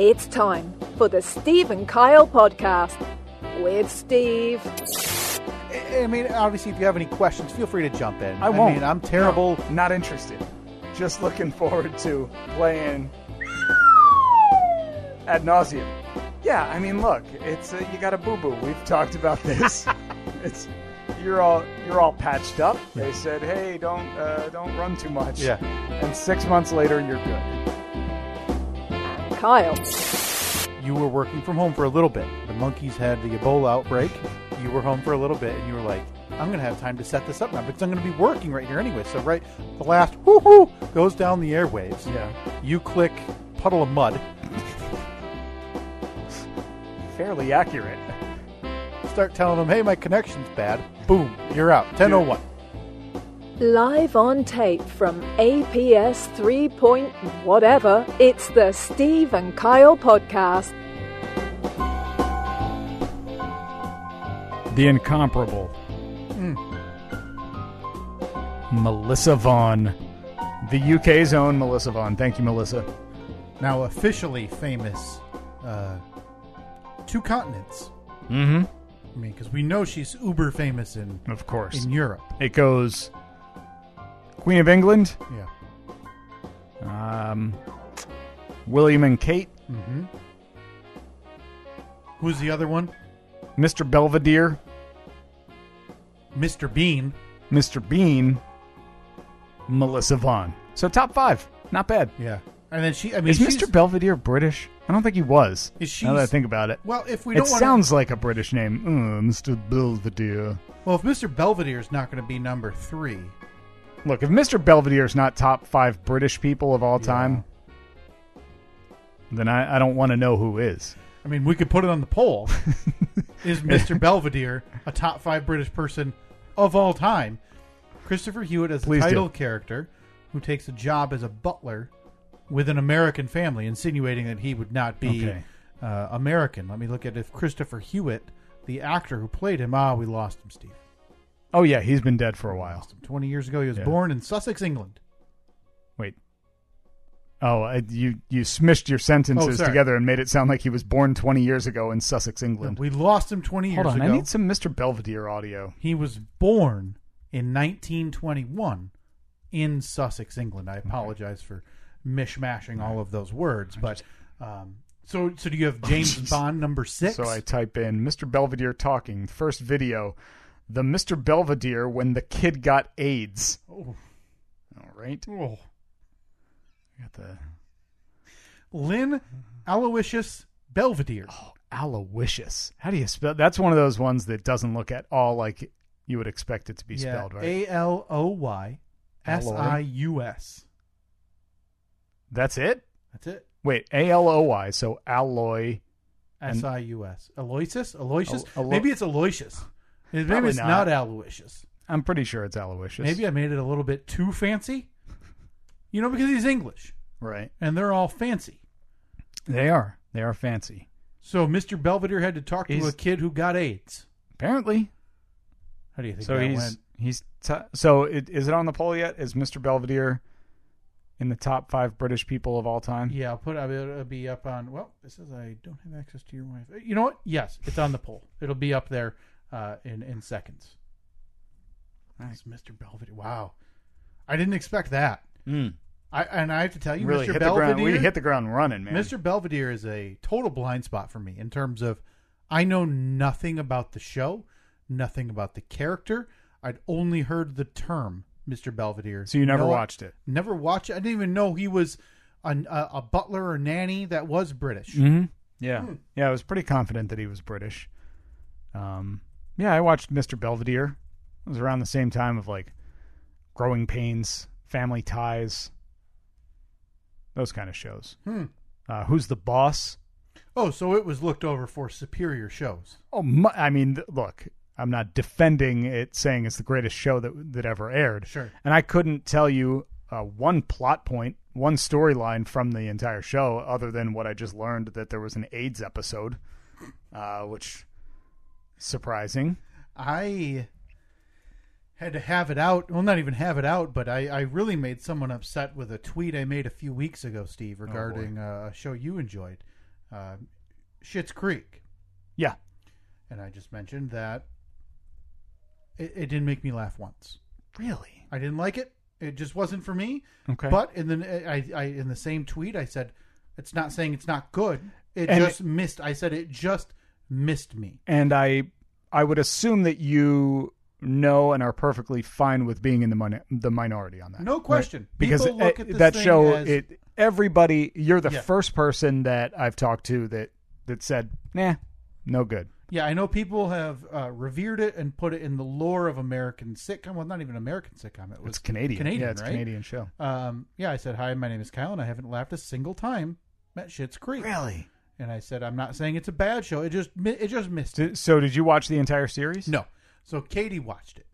It's time for the Steve and Kyle podcast with Steve. I I mean, obviously, if you have any questions, feel free to jump in. I won't. mean, I'm terrible. Not interested. Just looking forward to playing ad nauseum. Yeah, I mean, look, it's uh, you got a boo boo. We've talked about this. it's you're all you're all patched up. They said, hey, don't uh, don't run too much. Yeah. And six months later, you're good. Kyle. You were working from home for a little bit. The monkeys had the Ebola outbreak. You were home for a little bit, and you were like, "I'm going to have time to set this up now because I'm going to be working right here anyway." So, right, the last whoo goes down the airwaves. Yeah. You click puddle of mud. Fairly accurate. Start telling them, "Hey, my connection's bad." Boom, you're out. 10:01. Live on tape from APS 3 point whatever, it's the Steve and Kyle podcast. The incomparable. Melissa Vaughn. The UK's own Melissa Vaughn. Thank you, Melissa. Now officially famous, uh, two continents. Mm-hmm. I mean, because we know she's uber famous in Of course. in Europe. It goes Queen of England, Yeah. um, William and Kate, Mm-hmm. Who's the other one? Mr. Belvedere, Mr. Bean. Mr. Bean, Melissa Vaughn. So top five, not bad. Yeah. And then she. I mean, Is Mr. Belvedere British? I don't think he was. Is she? now that I think about it, Well, if we don't want sounds like a British name. Uh, Mr. Belvedere. well, if Mr. Belvedere is not going to be number three, Look, if Mr. Belvedere is not top five British people of all time, then I, I don't want to know who is. I mean, we could put it on the poll. is Mr. Belvedere a top five British person of all time? Christopher Hewitt as the Please do. title character who takes a job as a butler with an American family, insinuating that he would not be Okay. uh, American. Let me look at if Christopher Hewitt, the actor who played him, ah, we lost him, Steve. Oh yeah, he's been dead for a while. 20 years ago, he was Yeah. born in Sussex, England. Wait. Oh, I, you you smished your sentences Oh, sorry. together and made it sound like he was born 20 years ago in Sussex, England. We lost him 20 years ago. Hold on, ago. I need some Mr. Belvedere audio. He was born in 1921 in Sussex, England. I apologize for mishmashing all of those words, but um, so so do you have James Bond number six? So I type in Mr. Belvedere talking, first video, the Mr. Belvedere when the kid got AIDS. Oh. All right. Oh. Got the Lynn Aloysius Belvedere. Oh, Aloysius. How do you spell? That's one of those ones that doesn't look at all like you would expect it to be spelled, right? A L O Y S I U S. That's it. That's it. Wait, A L O Y. So alloy. S I U S. Aloysius? Aloysius? Alo- Maybe it's Aloysius. Maybe Probably it's not. not Aloysius. I'm pretty sure it's Aloysius. Maybe I made it a little bit too fancy. You know, because he's English right. and they're all fancy. They are. They are fancy. So Mr. Belvedere had to talk to He's- a kid who got AIDS. Apparently. How do you think So that he's went? he's t- so it, is it on the poll yet? Is Mr. Belvedere in the top five British people of all time? Yeah, I'll put I'll, it'll be up on. Well, it says I don't have access to your wife. You know what? Yes, it's on the poll. It'll be up there uh, in in seconds. That's Mr. Belvedere. Wow, I didn't expect that. Mm. I and I have to tell you, Really Mr. hit the Belvedere. ground. We hit the ground running, man. Mr. Belvedere is a total blind spot for me in terms of I know nothing about the show, nothing about the character. I'd only heard the term Mr. Belvedere. So you never No, watched it? Never watched it. I didn't even know he was a, a, a butler or nanny that was British. Mm-hmm. Yeah, yeah. I was pretty confident that he was British. Um, yeah, I watched Mr. Belvedere. It was around the same time of like Growing Pains, Family Ties, those kind of shows. Hmm. Uh, Who's the boss? Oh, so it was looked over for superior shows. Oh, mu- I mean, look, I'm not defending it, saying it's the greatest show that that ever aired. Sure. And I couldn't tell you uh, one plot point, one storyline from the entire show, other than what I just learned that there was an AIDS episode, uh, which surprising. I had to have it out. Well, not even have it out, but I, I really made someone upset with a tweet I made a few weeks ago, Steve, regarding uh, a show you enjoyed. uh, Schitt's Creek, Yeah. and I just mentioned that it, it didn't make me laugh once. Really? I didn't like it. It just wasn't for me. Okay. But in the I, I in the same tweet I said it's not saying it's not good. It And just missed. I said it just missed me. and I I would assume that you know and are perfectly fine with being in the min- the minority on that. No question. Because People look it- at this that show as- it everybody you're the Yeah. first person that I've talked to that that said, "Nah, no good." Yeah, I know people have uh, revered it and put it in the lore of American sitcom. Well, not even American sitcom. It was It's Canadian. Canadian, yeah, it's right? Canadian show. Um, yeah, I said hi. My name is Kyle, and I haven't laughed a single time at Schitt's Creek. Really? And I said I'm not saying it's a bad show. It just it just missed. it. So did you watch the entire series? No. So Katie watched it,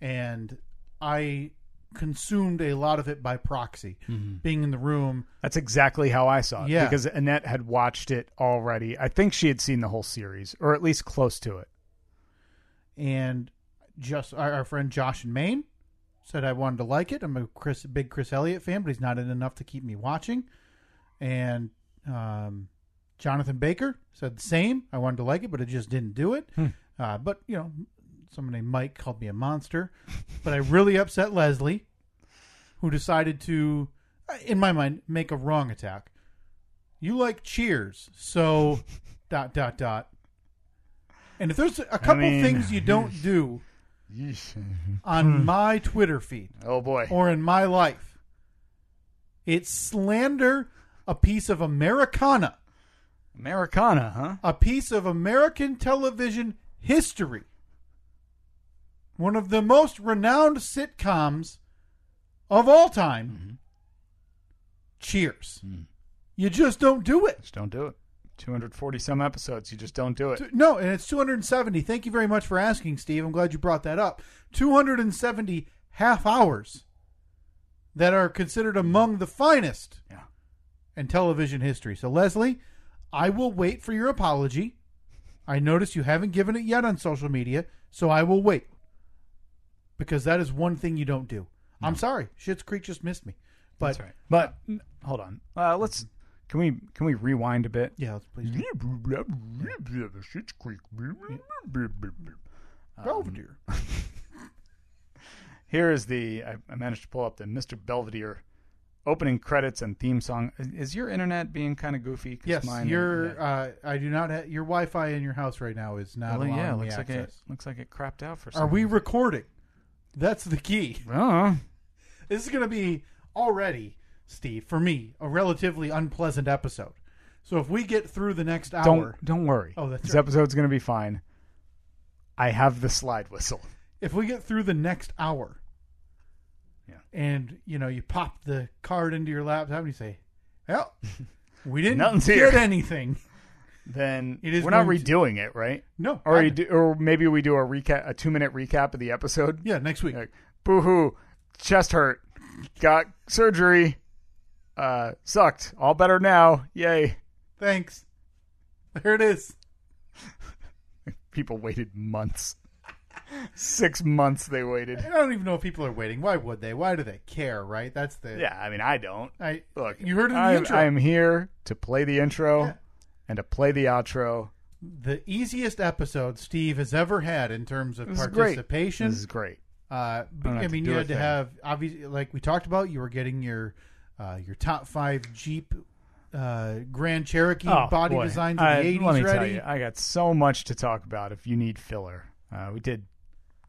and I consumed a lot of it by proxy, being in the room. That's exactly how I saw it. Yeah. Because Annette had watched it already. I think she had seen the whole series, or at least close to it. and just our, our friend Josh in Maine said I wanted to like it. I'm a Chris, big Chris Elliott fan, but he's not in enough to keep me watching. And um, Jonathan Baker said the same. I wanted to like it, but it just didn't do it. Uh, but you know, someone named Mike called me a monster. but I really upset Leslie, who decided to, uh, in my mind, make a wrong attack. You like Cheers, so dot dot dot. And if there's a couple mean- things you don't do on my Twitter feed Oh boy. or in my life, it's slander a piece of Americana, Americana, huh? a piece of American television history. One of the most renowned sitcoms of all time. Mm-hmm. Cheers. Mm. You just don't do it. Just don't do it. 240 some episodes. You just don't do it. No, and it's 270. Thank you very much for asking, Steve. I'm glad you brought that up. 270 half hours that are considered among mm. the finest Yeah. in television history. So, Leslie, I will wait for your apology. I notice you haven't given it yet on social media, so I will wait. Because that is one thing you don't do. I'm mm-hmm. sorry. Schitt's Creek just missed me. But That's right. But uh, n- hold on. Uh, let's can we can we rewind a bit? yeah, let's please. Schitt's Creek. Belvedere. Um, here is the I, I managed to pull up the Mr. Belvedere opening credits and theme song. Is- Is your internet being kind of goofy? Yes, mine- your uh, I do not. Ha- your Wi-Fi in your house right now is not Well, yeah, looks like it looks like it crapped out for some Are we reason. recording? That's the key. Oh, This is going to be already, Steve, for me, a relatively unpleasant episode. So if we get through the next hour, don't don't worry. Oh, that's this right. episode's going to be fine. I have the slide whistle. if we get through the next hour, Yeah. and you know you pop the card into your laptop and you say, "Well, we didn't Nothing's get here." anything." Then It is we're not going to- redoing it, right? No, Or you do, or maybe we do a recap, a two minute recap of the episode. yeah, next week. Like, boo hoo, chest hurt, got surgery, uh, sucked. All better now. Yay! Thanks. There it is. People waited months. Six months they waited. I don't even know if people are waiting. Why would they? Why do they care? Right? That's the Yeah, I mean, I don't. I Look, You heard it in the I'm, intro. I'm here to play the intro Yeah. and to play the outro. the easiest episode Steve has ever had in terms of This is participation. This is great. Uh, but, don't I mean, you had to thing. have obviously, like we talked about, you were getting your uh, your top five Jeep uh, Grand Cherokee body Oh, boy. designs of I- the Let me eighties tell ready. you, I got so much to talk about. If you need filler, uh, we did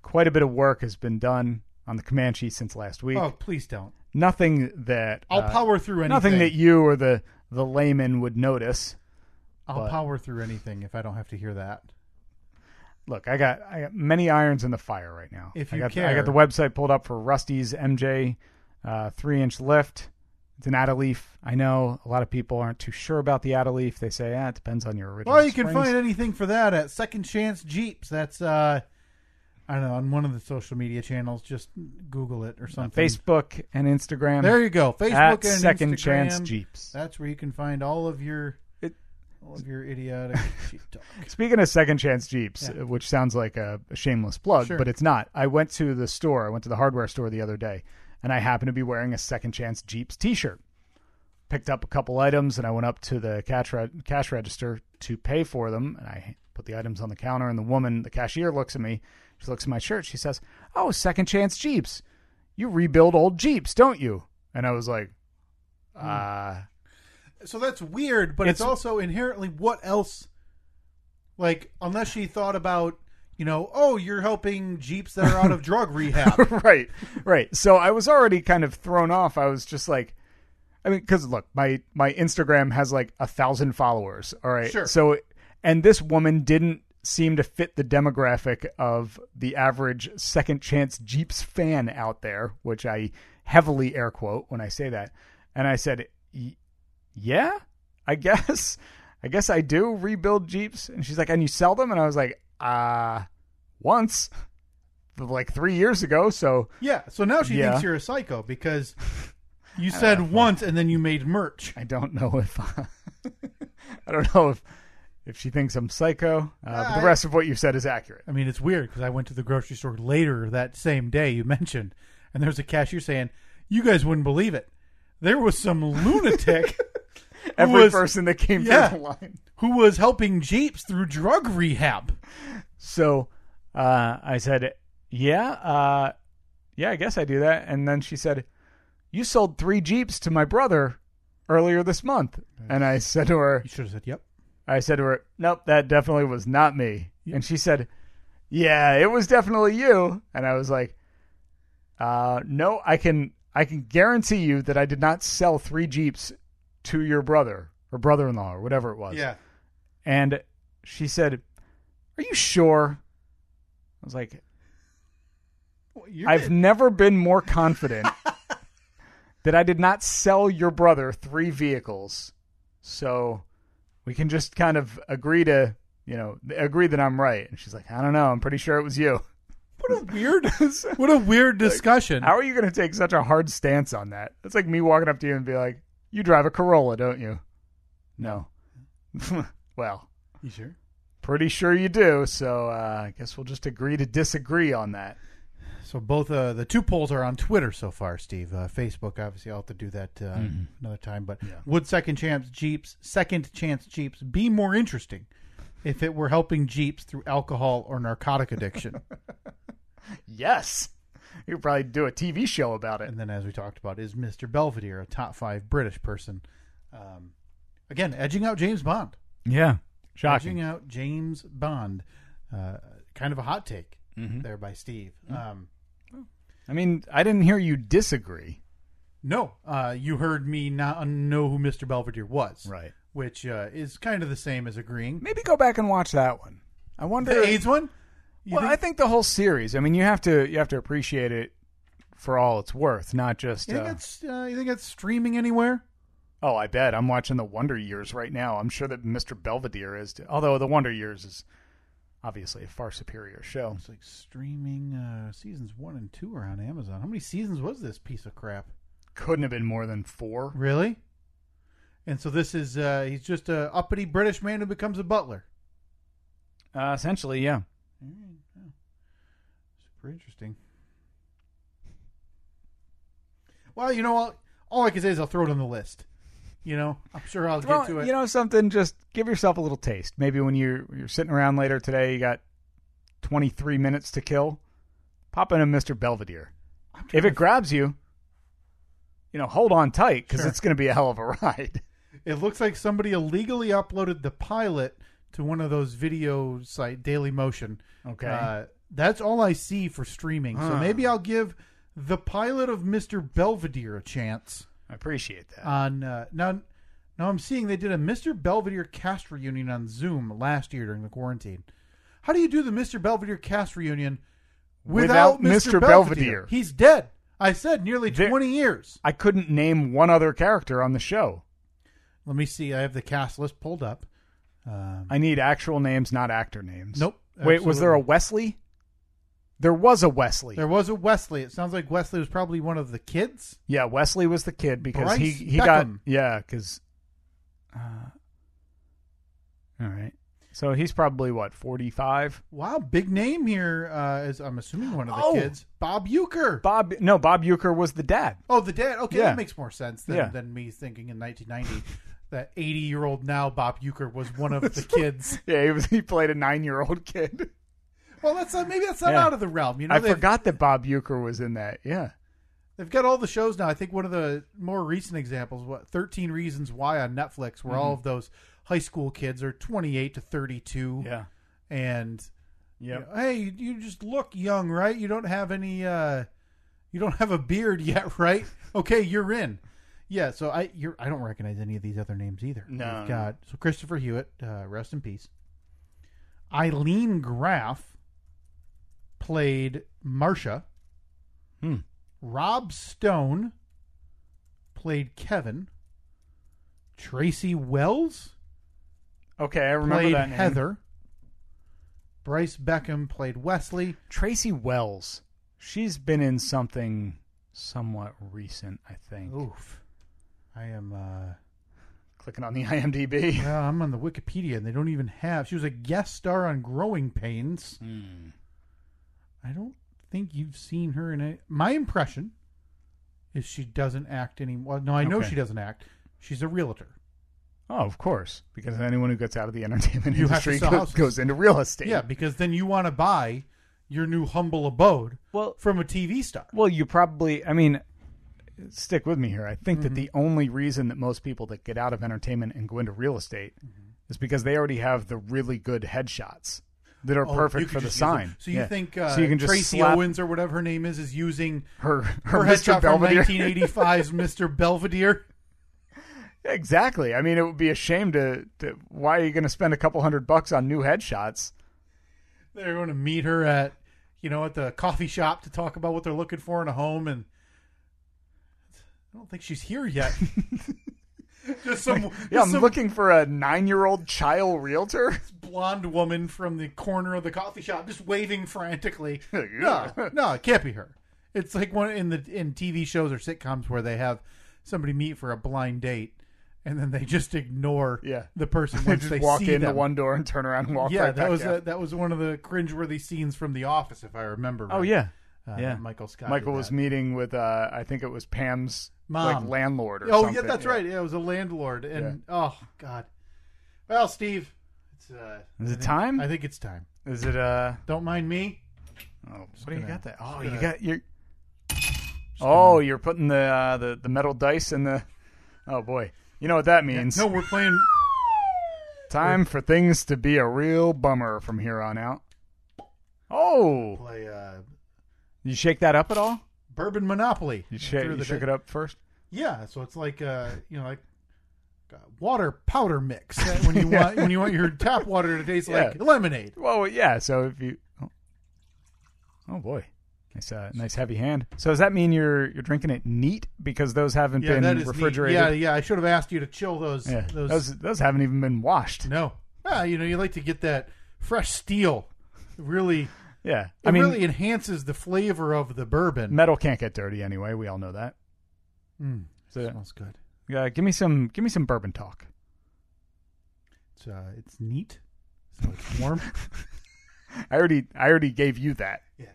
quite a bit of work has been done on the Comanche since last week. Oh, please don't! Nothing that I'll uh, power through anything. Nothing that you or the the layman would notice. I'll but- power through anything if I don't have to hear that. Look, I got I got many irons in the fire right now. If I you got, care. I got the website pulled up for Rusty's MJ uh, three inch lift. It's an Add-A-Leaf. I know a lot of people aren't too sure about the Add-A-Leaf. They say, ah, it depends on your original. Well, you can find anything for that at Second Chance Jeeps. That's uh, I don't know on one of the social media channels. Just Google it or something. Facebook and Instagram. There you go. Facebook at and Second Instagram. Chance Jeeps. That's where you can find all of your It- all of your idiotic Jeep talk. Speaking of Second Chance Jeeps, Yeah. uh, which sounds like a, a shameless plug, Sure. but it's not. I went to the store. I went to the hardware store the other day, and I happened to be wearing a Second Chance Jeeps T-shirt. picked up a couple items and I went up to the cash re- cash register to pay for them and I put the items on the counter and the woman the cashier looks at me she looks at my shirt she says oh second chance jeeps you rebuild old jeeps don't you and I was like uh So that's weird, but it's, It's- also inherently what else? Like, unless she thought about, you know, oh, you're helping Jeeps that are out of drug rehab. right, right. So I was already kind of thrown off. I was just like, I mean, because look, my my Instagram has like a thousand followers. All right, Sure. So, and this woman didn't seem to fit the demographic of the average second chance Jeeps fan out there, which I heavily air quote when I say that. And I said, "Yeah, I guess." I guess I do rebuild Jeeps. And she's like, and you sell them? And I was like, uh, once, like three years ago. So yeah. So now she Yeah. thinks you're a psycho because you said once and then you made merch. I don't know if I don't know if if she thinks I'm psycho. Uh, but the rest of what you said is accurate. I mean, it's weird because I went to the grocery store later that same day you mentioned, and there's a cashier saying, "You guys wouldn't believe it. There was some lunatic who Every was- person that came yeah. through the line. who was helping Jeeps through drug rehab." So uh, I said, "Yeah, uh, yeah, I guess I do that." And then she said, "You sold three Jeeps to my brother earlier this month." And I said to her, You should have said, "Yep." I said to her, "Nope, that definitely was not me." And she said, "Yeah, it was definitely you." And I was like, uh, "No, I can I can guarantee you that I did not sell three Jeeps to your brother or brother-in-law or whatever it was." Yeah. And she said, "Are you sure?" I was like, You're "I've never been more confident that I did not sell your brother three vehicles." So we can just kind of agree to, you know, agree that I'm right. And she's like, "I don't know. I'm pretty sure it was you." What a weird, what a weird discussion. How are you going to take such a hard stance on that? It's like me walking up to you and be like, "You drive a Corolla, don't you?" No. well, you sure? pretty sure you do. So uh, I guess we'll just agree to disagree on that. So both uh, the two polls are on Twitter so far, Steve. Uh, Facebook, obviously, I'll have to do that uh, another time. But would second chance Jeeps, second chance Jeeps, be more interesting if it were helping Jeeps through alcohol or narcotic addiction? Yes. You could probably do a TV show about it. and then, as we talked about, is Mister Belvedere a top five British person? Um, again, edging out James Bond. Yeah. shocking. Edging out James Bond. Uh, kind of a hot take there by Steve. Um, I mean, I didn't hear you disagree. No, uh, you heard me not know who Mr. Belvedere was, Right. Which uh, is kind of the same as agreeing. Maybe go back and watch that one. I wonder. The AIDS one. You well, think- I think the whole series. I mean, you have to you have to appreciate it for all it's worth, not just. you think Uh, it's uh, you think it's streaming anywhere? oh, I bet I'm watching the Wonder Years right now. I'm sure that Mr. Belvedere is. Too. Although the Wonder Years is obviously a far superior show. It's like streaming. Uh, seasons one and two are on Amazon. How many seasons was this piece of crap? Couldn't have been more than four. Really? And so this is uh, he's just a uppity British man who becomes a butler. Uh, essentially, yeah. Super interesting. Well, you know what? All I can say is I'll throw it on the list. You know, I'm sure I'll Well, get to it. you know something. Just give yourself a little taste. Maybe when you're you're sitting around later today, you got 23 minutes to kill. Pop in a Mr. Belvedere. If it grabs you, you know, hold on tight because Sure. it's going to be a hell of a ride. It looks like somebody illegally uploaded the pilot to one of those video site, Dailymotion. Okay. Uh, that's all I see for streaming. So maybe I'll give the pilot of Mr. Belvedere a chance. I appreciate that. On uh, now, now I'm seeing they did a Mr. Belvedere cast reunion on Zoom last year during the quarantine. How do you do the Mr. Belvedere cast reunion without, Without Mr. Mr. Belvedere? Belvedere? He's dead. I said nearly There- 20 years. I couldn't name one other character on the show. Let me see. I have the cast list pulled up. Um, I need actual names, not actor names. Nope, Wait, was there a. Wesley? There was a Wesley. There was a Wesley. It sounds like Wesley was probably one of the kids. Yeah, Wesley was the kid because he Brice he got Beckham. yeah because. Uh, all right, So he's probably what forty five. Wow, big name here. Uh, is I'm assuming one of the Oh. kids, Bob Uecker. Bob, no, Bob Uecker was the dad. Oh, the dad. Okay, Yeah. that makes more sense than, Yeah. than me thinking in 1990 that 80 year old now Bob Uecker was one of the kids. Yeah, he was. He played a nine year old kid. Well, that's not, maybe that's not Yeah. out of the realm. You know, I forgot that Bob Uecker was in that. Yeah. they've got all the shows now. I think one of the more recent examples, what 13 Reasons Why on Netflix, where all of those high school kids are 28 to 32, Yeah. and you know, hey, you, you just look young, right? You don't have any. uh You don't have a beard yet, right? Okay, you're in. Yeah, so I you're I don't recognize any of these other names either. No. We've got so Christopher Hewitt, uh, rest in peace. Ilene Graff played Marcia. Hmm. Rob Stone played Kevin. Tracy Wells Okay, I remember played that name. Heather. Brice Beckham played Wesley. Tracy Wells. She's been in something somewhat recent, I think. Oof. I am uh Clicking on the IMDb. well, I'm on the Wikipedia and they don't even have she was a guest star on Growing Pains. Hmm. I don't think you've seen her in a my impression is she doesn't act anymore. No, I know Okay. she doesn't act. She's a realtor. Oh, of course, because anyone who gets out of the entertainment You industry sell go- houses. goes into real estate. Yeah, because then you want to buy your new humble abode Well, from a TV star. well, you probably. I mean, stick with me here. I think that Mm-hmm. the only reason that most people that get out of entertainment and go into real estate Mm-hmm. is because they already have the really good headshots that are Oh, perfect for the sign. So you Yeah. think uh, so you can just Tracy slap Owens or whatever her name is is using her her, her, headshot Mr. from 1985's Mr. Belvedere? Exactly. I mean, it would be a shame to. to why are you going to spend a couple hundred bucks on new headshots? They're going to meet her at, you know, at the coffee shop to talk about what they're looking for in a home, and I don't think she's here yet. just some, Yeah, just I'm some looking for a nine-year-old child realtor. Blonde woman from the corner of the coffee shop, just waving frantically. no, Yeah. no, it can't be her. It's like one in the in TV shows or sitcoms where they have somebody meet for a blind date, and then they just ignore Yeah. the person They once just they walk see into them. one door and turn around and walk yeah, right that back was out. a, that was one of the cringeworthy scenes from The Office, if I remember. Oh right. yeah, Uh, yeah. Michael Scott. Michael was meeting with uh, I think it was Pam's Mom. like landlord or Oh something. yeah, that's right. Yeah, it was a landlord, and oh god. Well, Steve, it's uh, Is I it think- time? I think it's time. Is it uh? Don't mind me. Oh, what do you gonna- got there? Oh, you gonna- got your. Oh, you're putting the uh, the the metal dice in the. Oh boy, you know what that means. No, we're playing. Time for things to be a real bummer from here on out. Oh, Play uh, you shake that up at all? Bourbon Monopoly. You, shake Through you the shook day. it up first. Yeah, so it's like uh, you know, like water powder mix uh, when you want when you want your tap water to taste like lemonade. Well, yeah. So if you, oh, oh boy, nice, uh, nice heavy hand. So does that mean you're you're drinking it neat because those haven't Yeah, been is neat. refrigerated? Yeah, yeah. I should have asked you to chill those. Yeah. those, those those haven't even been washed. no. Ah, you know, you like to get that fresh steel. Really, Yeah, it I mean, really enhances the flavor of the bourbon. metal can't get dirty anyway. We all know that. Mm, So, smells good. Uh, give me some give me some bourbon talk. It's uh, it's neat. So it's warm. I already I already gave you that. yeah,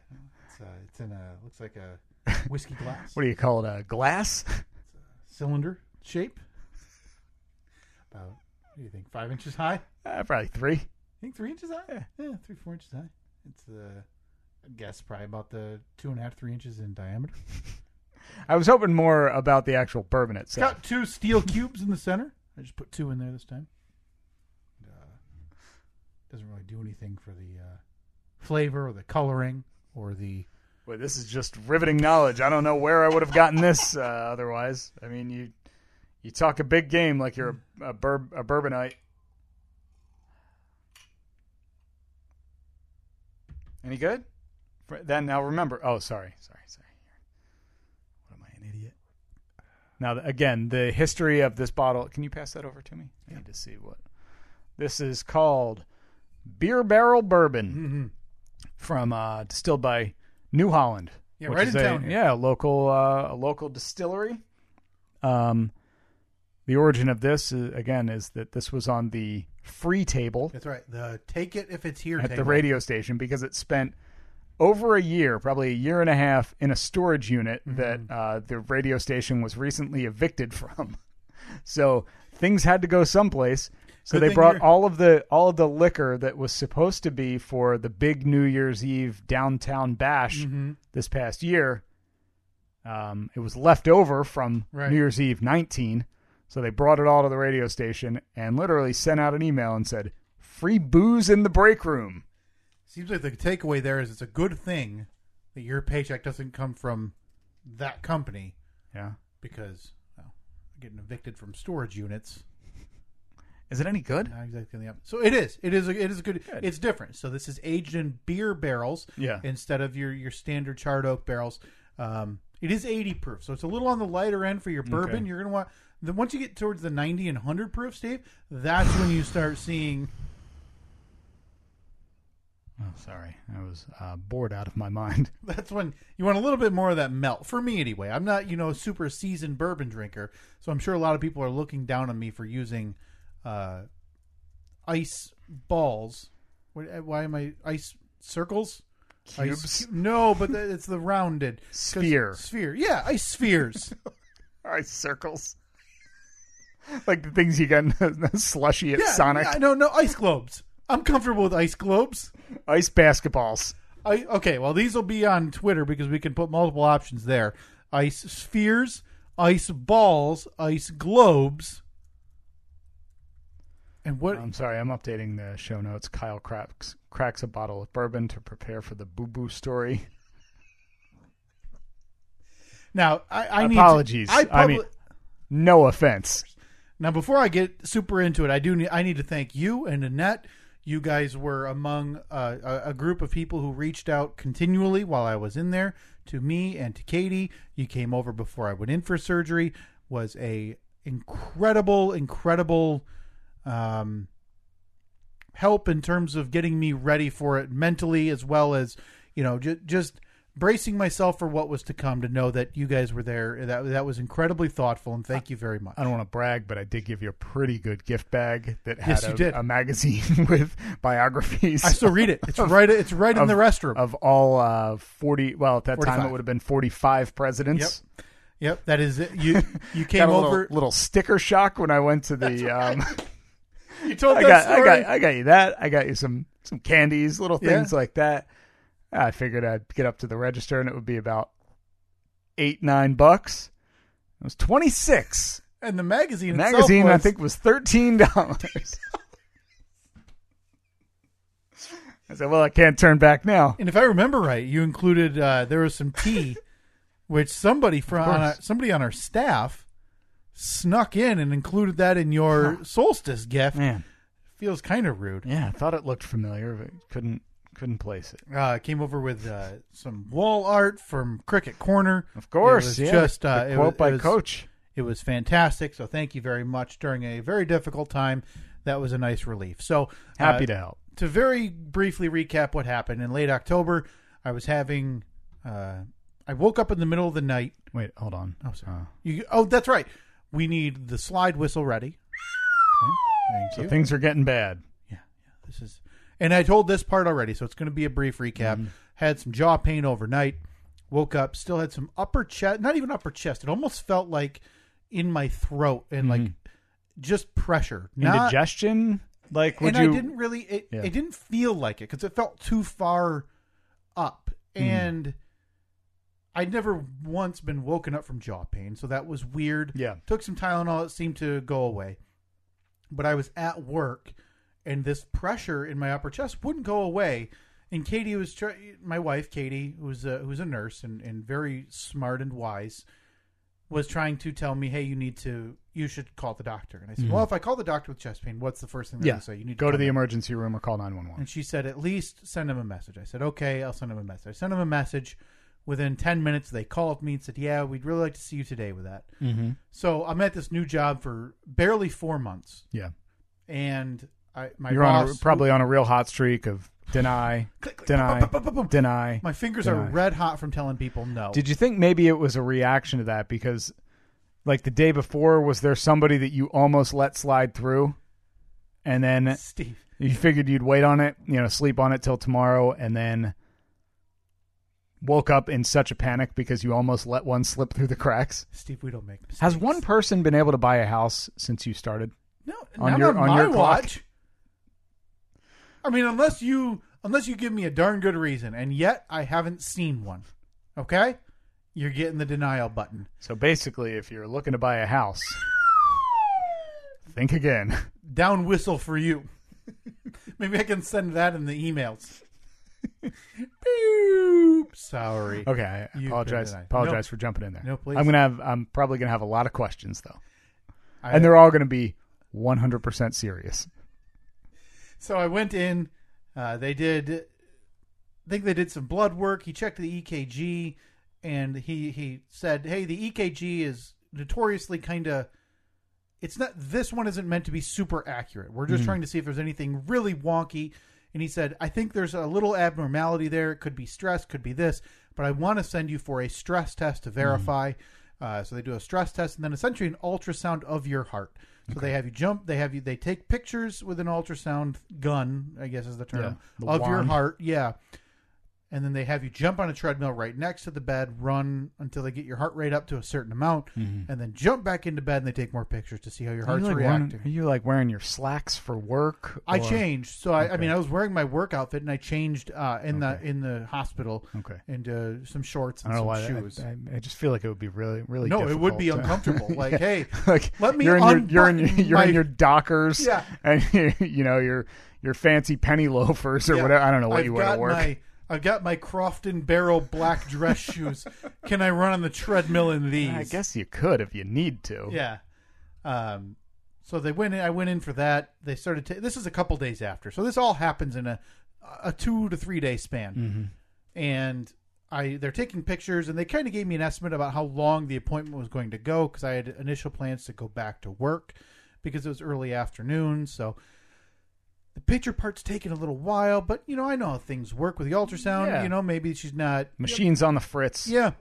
it's uh, it's in a looks like a whiskey glass. What do you call it? A glass? A cylinder shape. About what do you think? Five inches high? Uh, probably three. think three inches high? Yeah. yeah three, four inches high. It's uh, I guess probably about the two and a half, three inches in diameter. I was hoping more about the actual bourbon It's itself. got two steel cubes in the center. I just put two in there this time. Uh, doesn't really do anything for the uh, flavor or the coloring or the. Boy, this is just riveting knowledge. I don't know where I would have gotten this uh, otherwise. I mean, you you talk a big game like you're a, a, bourbon a bourbonite. Any good? Then now remember. Oh, sorry, sorry, sorry. What am I, an idiot? Now again, the history of this bottle. Can you pass that over to me? I need to see what this is called. Beer Barrel Bourbon from uh, distilled by New Holland. Yeah, right is in a, town here. Yeah, a local uh, a local distillery. Um, the origin of this uh, again is that this was on the free table That's right. The take it if it's here table. at the radio station because it spent over a year, probably a year and a half, in a storage unit Mm-hmm. that uh, the radio station was recently evicted from. So things had to go someplace. So Good they brought you're- all of the all of the liquor that was supposed to be for the big New Year's Eve downtown bash Mm-hmm. this past year. Um, it was left over from Right. New Year's Eve 19. So they brought it all to the radio station and literally sent out an email and said, "Free booze in the break room." Seems like the takeaway there is it's a good thing that your paycheck doesn't come from that company Yeah. because well, getting evicted from storage units. Is it any good? Not exactly the. So it is. It is. A, it is a good, It's different. So this is aged in beer barrels. Yeah. Instead of your your standard charred oak barrels. Um, it is 80 proof, so it's a little on the lighter end for your bourbon. Okay. You're gonna want. Then once you get towards the 90 and 100 proof, Steve, that's when you start seeing. Oh, sorry. I was uh, bored out of my mind. That's when you want a little bit more of that melt. For me, anyway. I'm not, you know, a super seasoned bourbon drinker, so I'm sure a lot of people are looking down on me for using uh, ice balls. What, why am I ice circles? Cubes? Ice, no, but the, it's the rounded Sphere. Sphere, yeah, ice spheres. Ice circles. like the things you get in a slushy at yeah, Sonic. yeah, no, no, ice globes. I'm comfortable with ice globes. Ice basketballs. I, okay, well, these will be on Twitter because we can put multiple options there: ice spheres, ice balls, ice globes, and what? I'm sorry, I'm updating the show notes. Kyle cracks cracks a bottle of bourbon to prepare for the boo boo story. now, I, I need Apologies. To, I, I mean- No offense. now before I get super into it, I do need, I need to thank you and Annette. You guys were among uh, a, group of people who reached out continually while I was in there to me and to Katie. You came over before I went in for surgery. Was a incredible, incredible um, help in terms of getting me ready for it mentally as well as you know j- just bracing myself for what was to come to know that you guys were there that that was incredibly thoughtful and thank you very much I don't want to brag, but I did give you a pretty good gift bag that had Yes, a, you did. a magazine with biographies. I still read it it's right it's right in the restroom of all uh, 40 well at that time it would have been 45 presidents yep that is it you you came got a little, over little sticker shock when i went to the um you told I got, I got, I got you that. I got you some, some candies, little Yeah. things like that. I figured I'd get up to the register and it would be about eight, nine bucks. It was twenty six. and the magazine The magazine I think was thirteen dollars. I said, "Well, I can't turn back now." and if I remember right you included uh, there was some tea which somebody from on our, somebody on our staff snuck in and included that in your solstice gift Man, feels kind of rude yeah, I thought it looked familiar, but couldn't couldn't place it. uh, came over with uh, some wall art from Cricket Corner. Of course, it was yeah. just uh, it quote was- by was- Coach. It was fantastic. So thank you very much during a very difficult time. That was a nice relief. So Happy uh, to help. to very briefly recap what happened in late October. I was having. Uh, I woke up in the middle of the night. Wait, hold on. Oh, sorry. Uh, You, oh, that's right. We need the slide whistle ready. Okay, thank so you. things are getting bad. Yeah, yeah. This is, and I told this part already, so it's going to be a brief recap. Had some jaw pain overnight. Woke up, still had some upper chest, not even upper chest. It almost felt like in my throat and like just pressure. Not, Indigestion? Like, would and you? I didn't really. It, Yeah. it didn't feel like it because it felt too far up, Mm-hmm. and I'd never once been woken up from jaw pain, so that was weird. Yeah. Took some Tylenol, it seemed to go away. But I was at work, and this pressure in my upper chest wouldn't go away. And Katie was try- my wife, Katie, who's a, who's a nurse and, and very smart and wise, was trying to tell me, "Hey, you need to, you should call the doctor." And I said, "Well, if I call the doctor with chest pain, what's the first thing they're yeah. going to say? You need to go to the in." emergency room or call 911. And she said, at least send him a message. I said, okay, I'll send him a message. I sent him a message. Within 10 minutes, they called me and said, yeah, we'd really like to see you today with that. Mm-hmm. So I'm at this new job for barely four months. Yeah. And I, my You're on a, boss. probably on a real hot streak of deny, Click, click, deny, boom, boom, boom, boom. deny. My fingers are deny. red hot from telling people no. Did you think maybe it was a reaction to that because Like the day before, was there somebody that you almost let slide through, and then Steve. you figured you'd wait on it, you know, sleep on it till tomorrow, and then woke up in such a panic because you almost let one slip through the cracks? Steve, we don't make mistakes. Has one person been able to buy a house since you started? no on not your- on, on my your clock? watch? I mean, unless you unless you give me a darn good reason, and yet I haven't seen one. Okay, you're getting the denial button. So basically, if you're looking to buy a house, think again. Down whistle for you. Maybe I can send that in the emails. Boop. Sorry. Okay, I You apologize. Apologize No. for jumping in there. No, please. I'm gonna have. I'm probably gonna have a lot of questions though, I- and they're all gonna be 100% serious. So I went in. Uh, they did. I think they did some blood work. He checked the EKG, and he he said, "Hey, the EKG is notoriously kind of. It's not. This one isn't meant to be super accurate. We're just trying to see if there's anything really wonky." And he said, "I think there's a little abnormality there. It could be stress, could be this, but I want to send you for a stress test to verify." Uh, so they do a stress test and then essentially an ultrasound of your heart. So they have you jump. They have you. They take pictures with an ultrasound gun. I guess is the term the of your heart. Yeah. And then they have you jump on a treadmill right next to the bed, run until they get your heart rate up to a certain amount, and then jump back into bed and they take more pictures to see how your Are you, heart's like reacting. wearing, are you like wearing your slacks for work? I changed, so I, I mean, I was wearing my work outfit and I changed uh, in the in the hospital Okay. into some shorts I and some why. shoes. I, I, I just feel like it would be really, really. no, it would be to- uncomfortable. Like, hey, like let me you're in your you're in, unbutton you're my- in your Dockers, Yeah. and you know your your fancy penny loafers or Yeah. whatever. I don't know what I've you wear to work. My, I've got my Croft & Barrow black dress shoes. Can I run on the treadmill in these? I guess you could if you need to. Yeah. Um, so they went. In, I went in for that. They started. Ta- this is a couple days after. So this all happens in a a two to three day span. Mm-hmm. And I they're taking pictures, and they kind of gave me an estimate about how long the appointment was going to go because I had initial plans to go back to work because it was early afternoon. So the picture part's taking a little while, but you know I know how things work with the ultrasound. Yeah. You know maybe she's not Machines on the fritz. yeah.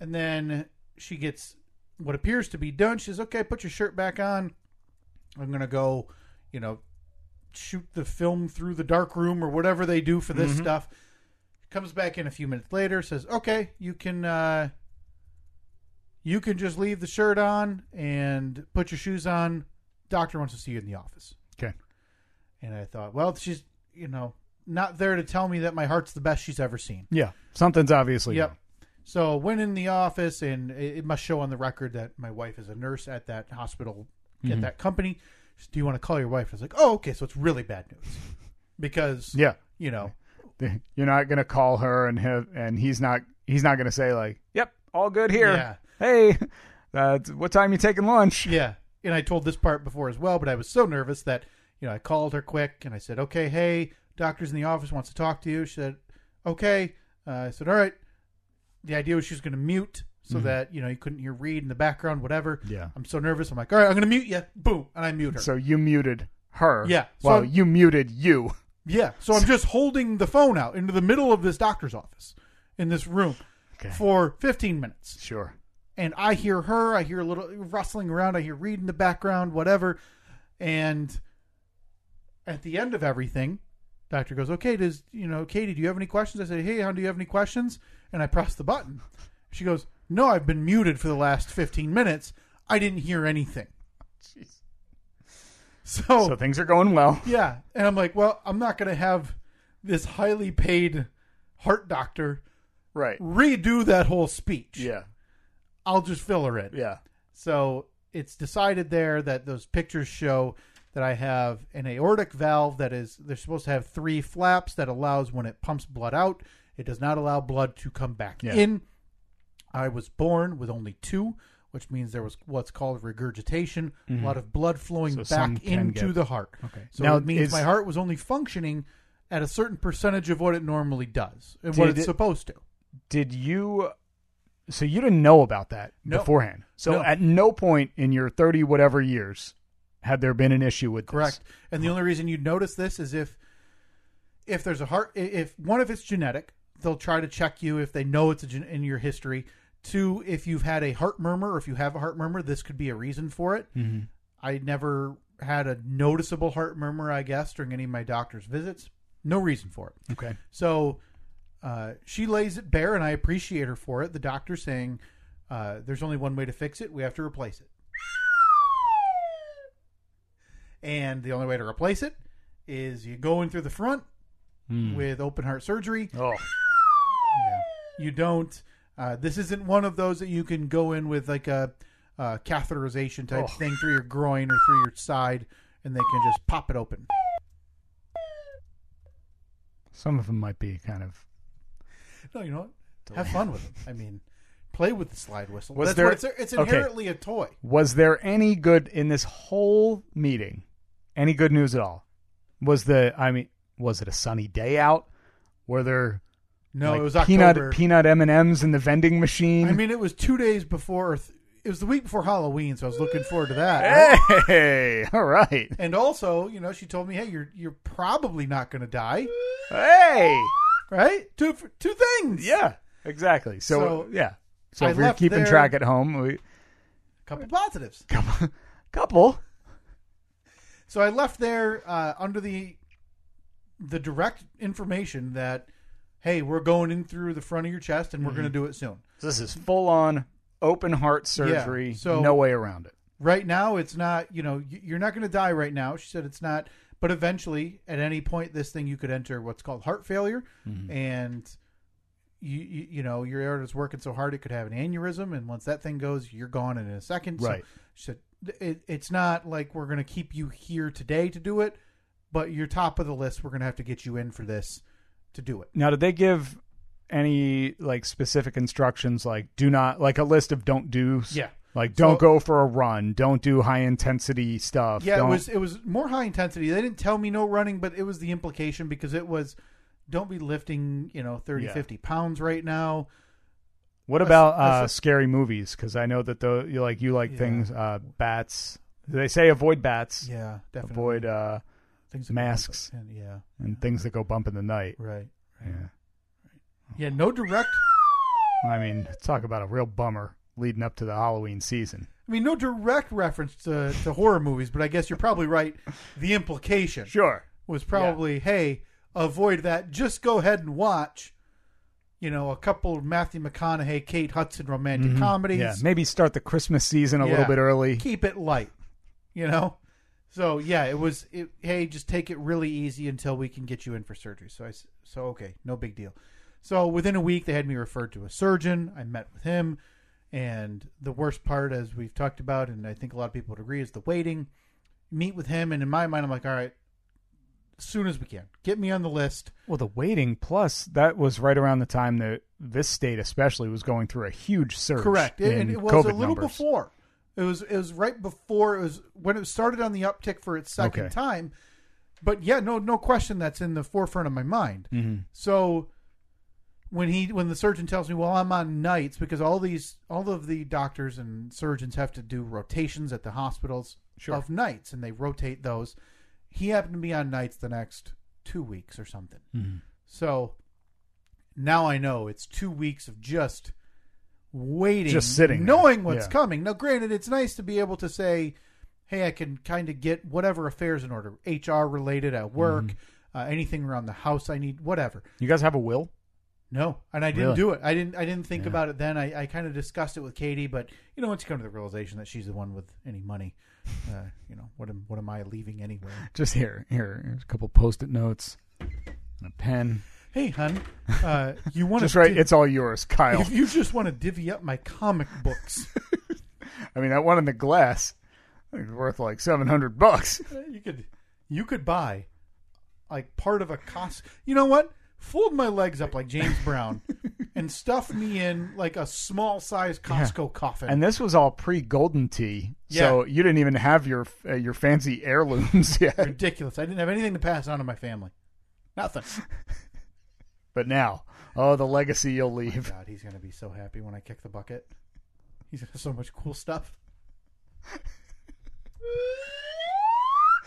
And then she gets what appears to be done. She says, "Okay, put your shirt back on. I'm gonna go, you know, shoot the film through the dark room or whatever they do for this stuff." Comes back in a few minutes later, says, "Okay, you can, uh, you can just leave the shirt on and put your shoes on. Doctor wants to see you in the office." And I thought, well, she's, you know, not there to tell me that my heart's the best she's ever seen. Yeah. Something's obviously. Yep. wrong. So went in the office, and it it must show on the record that my wife is a nurse at that hospital, Mm-hmm. at that company. Said, Do you want to call your wife? I was like, Oh, okay. So it's really bad news because Yeah. you know, You're not gonna call her and have, and he's not he's not gonna say like, "Yep, all good here." Yeah. Hey, uh, what time you taking lunch? yeah. And I told this part before as well, but I was so nervous that you know I called her quick and I said, Okay, hey, doctor's in the office wants to talk to you. She said, Okay. Uh, I said, All right. The idea was she was going to mute so that you know you couldn't hear Reed in the background, whatever. Yeah. I'm so nervous. I'm like, All right, I'm going to mute you. Boom, and I mute her. So you muted her. Yeah, so well, you muted you. Yeah. So I'm just holding the phone out into the middle of this doctor's office in this room Okay. for 15 minutes. Sure. And I hear her, I hear a little rustling around, I hear Reed in the background, whatever. And at the end of everything, doctor goes, "Okay, does, you know, Katie, do you have any questions?" I say, "Hey, hon, do you have any questions?" And I press the button. She goes, "No, I've been muted for the last 15 minutes. I didn't hear anything." So, So things are going well. yeah, and I'm like, well, I'm not going to have this highly paid heart doctor Right. redo that whole speech. Yeah. I'll just fill her in. Yeah. So it's decided there that those pictures show that I have an aortic valve that is they're supposed to have three flaps that allows when it pumps blood out, it does not allow blood to come back Yeah. in. I was born with only two, which means there was what's called regurgitation, a lot of blood flowing Mm-hmm. So back into get- the heart. Okay. So Now, it means is- my heart was only functioning at a certain percentage of what it normally does and what it's it- supposed to. Did you? So you didn't know about that No. beforehand. So No. at no point in your thirty whatever years had there been an issue with this. Correct. And the only reason you'd notice this is if if there's a heart if one if it's genetic, they'll try to check you if they know it's a gen- in your history Two, if you've had a heart murmur or if you have a heart murmur, this could be a reason for it. Mm-hmm. I never had a noticeable heart murmur, I guess, during any of my doctor's visits. No reason for it. Okay. So uh, she lays it bare, and I appreciate her for it. The doctor saying uh, there's only one way to fix it. We have to replace it. And the only way to replace it is you go in through the front Mm. with open heart surgery. Oh. Yeah. You don't. Uh, this isn't one of those that you can go in with like a, uh catheterization type Oh. thing through your groin or through your side, and they can just pop it open. Some of them might be kind of. No, you know what? Have fun with them. I mean, play with the slide whistle. Was That's there- what it's, it's okay. inherently a toy. Was there any good in this whole meeting? Any good news at all? Was the I mean, was it a sunny day out? Were there No, like, it was peanut October. peanut M and M's in the vending machine? I mean, it was two days before. Th- it was the week before Halloween, so I was looking forward to that. right? hey, all right, And also, you know, she told me, "Hey, you're you're probably not going to die, hey, right? Two two things. yeah, exactly. So, So, yeah, so I if you're keeping track at home, we couple positives. couple, couple. So I left there uh, under the the direct information that, hey, we're going in through the front of your chest, and we're Mm-hmm. going to do it soon. This is full on open heart surgery. so- no way around it. Right now, it's not. You know, you're not going to die right now. She said it's not. But eventually, at any point, this thing you could enter what's called heart failure, Mm-hmm. and you, you you know your aorta's working so hard it could have an aneurysm, and once that thing goes, you're gone in a second. Right. So she said it, it's not like we're going to keep you here today to do it, but you're top of the list. We're going to have to get you in for this to do it. Now, did they give any like specific instructions, like do not like a list of don't do's? Yeah. Like don't So- go for a run, don't do high intensity stuff. Yeah, don't- it was it was more high intensity. They didn't tell me no running, but it was the implication because it was don't be lifting, you know, 30 Yeah. 50 pounds right now. What about That's- uh, that's- scary movies? Because I know that the you like you like Yeah. things uh, bats. They say avoid bats, Yeah, definitely. avoid uh, Things masks. bump- Yeah, and things that go bump in the night. right. Yeah, Yeah, no direct I mean, talk about a real bummer leading up to the Halloween season. I mean no direct reference to, to horror movies, but I guess you're probably right. The implication Sure. was probably, hey, avoid that. Just go ahead and watch, you know, a couple of Matthew McConaughey, Kate Hudson romantic comedies. Mm-hmm. Yeah, maybe start the Christmas season a Yeah. little bit early. keep it light, you know. So yeah, it was. It, hey, just take it really easy until we can get you in for surgery. So I so okay, no big deal. So within a week, they had me referred to a surgeon. I met with him, and the worst part, as we've talked about, and I think a lot of people would agree, is the waiting. Meet with him, and in my mind, I'm like, all right, as soon as we can, get me on the list. Well, the waiting plus that was right around the time that this state especially was going through a huge surge. Correct. It, in it was COVID a little numbers. before. It was it was right before it was when it started on the uptick for its second Okay. time. But yeah, no no question that's in the forefront of my mind. Mhm. So when he when the surgeon tells me, "Well, I'm on nights because all these all of the doctors and surgeons have to do rotations at the hospitals Sure. of nights and they rotate those." He happened to be on nights the next 2 weeks or something. Mhm. So now I know it's 2 weeks of just waiting, Just sitting there. knowing what's Yeah. coming. Now, granted, it's nice to be able to say, "Hey, I can kind of get whatever affairs in order, HR related at work, Mm-hmm. uh, anything around the house I need, whatever." You guys have a will? No, and I didn't Really? do it. I didn't. I didn't think Yeah. about it then. I, I kind of discussed it with Katie, but you know, once you come to the realization that she's the one with any money, uh, you know, what am what am I leaving anyway? Just here, here, here's a couple post-it notes and a pen. Hey, hun, uh, you want Just to right, it's all yours, Kyle. if you just want to divvy up my comic books, I mean, that one in the glass is worth like seven hundred bucks. you could you could buy like part of a cost. You know what? Fold my legs up like James Brown and stuff me in like a small size Costco coffin. And this was all pre-Golden Tee, so you didn't even have your uh, your fancy heirlooms yet. ridiculous. I didn't have anything to pass on to my family. Nothing. But now, oh, the legacy you'll My leave. God, he's gonna be so happy when I kick the bucket. He's got so much cool stuff.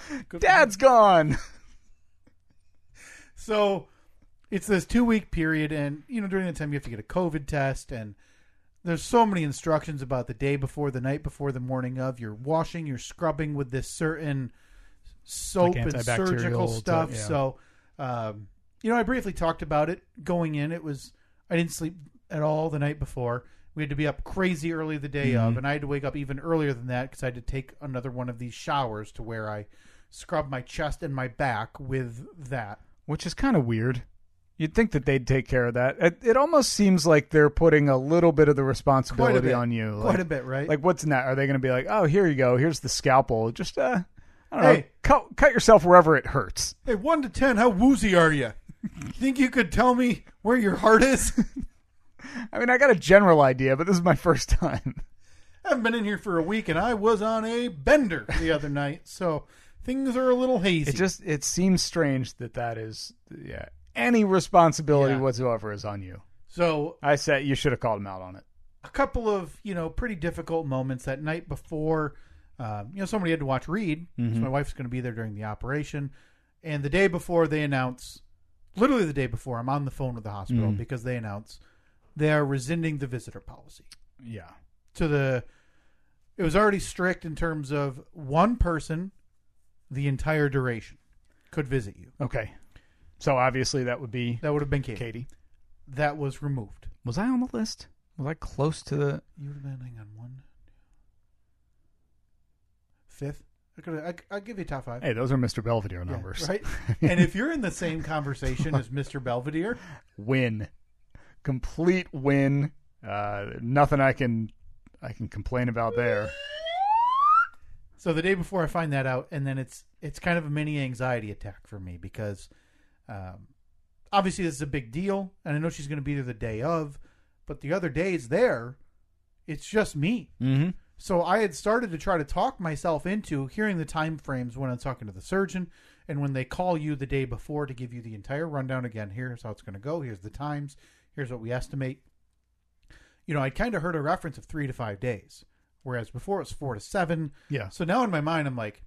Good for Dad's gone. So it's this two week period, and you know during that time you have to get a COVID test, and there's so many instructions about the day before, the night before, the morning of. You're washing, you're scrubbing with this certain soap Like and surgical to- stuff. yeah. So, um, you know, I briefly talked about it going in. It was I didn't sleep at all the night before. We had to be up crazy early the day of, Mhm. and I had to wake up even earlier than that because I had to take another one of these showers to where I scrub my chest and my back with that. which is kind of weird. You'd think that they'd take care of that. It, it almost seems like they're putting a little bit of the responsibility bit. on you. Quite a bit, right? like what's in that? Are they going to be like, oh, here you go, here's the scalpel, just uh, I don't know, cut cut yourself wherever it hurts. Hey, one to ten, how woozy are you? Think you could tell me where your heart is? I mean, I got a general idea, but this is my first time. I haven't been in here for a week, and I was on a bender the other night, so things are a little hazy. It just it seems strange that that is yeah any responsibility Yeah. whatsoever is on you. so I said you should have called him out on it. a couple of you know pretty difficult moments that night before. Um, you know, somebody had to watch Reed, so my wife's going to be there during the operation, and the day before they announce, literally the day before, I'm on the phone with the hospital because they announce they are rescinding the visitor policy. Yeah. to the it was already strict in terms of one person the entire duration could visit you. Okay. So obviously that would be That would have been Katie. Katie. That was removed. Was I on the list? Was I close to the? You would have been hang on one fifth. I could I, I'll give you top five. Hey, those are Mr. Belvedere Yeah, numbers. right? and if you're in the same conversation as Mr. Belvedere, Win, complete win. Uh, nothing I can I can complain about there. So the day before I find that out, and then it's it's kind of a mini anxiety attack for me because um, obviously this is a big deal, and I know she's going to be there the day of, but the other days there, it's just me. Mm-hmm. So I had started to try to talk myself into hearing the time frames when I'm talking to the surgeon, and when they call you the day before to give you the entire rundown again. Here's how it's going to go. Here's the times. Here's what we estimate. You know, I kind of heard a reference of three to five days, whereas before it was four to seven. Yeah. So now in my mind, I'm like,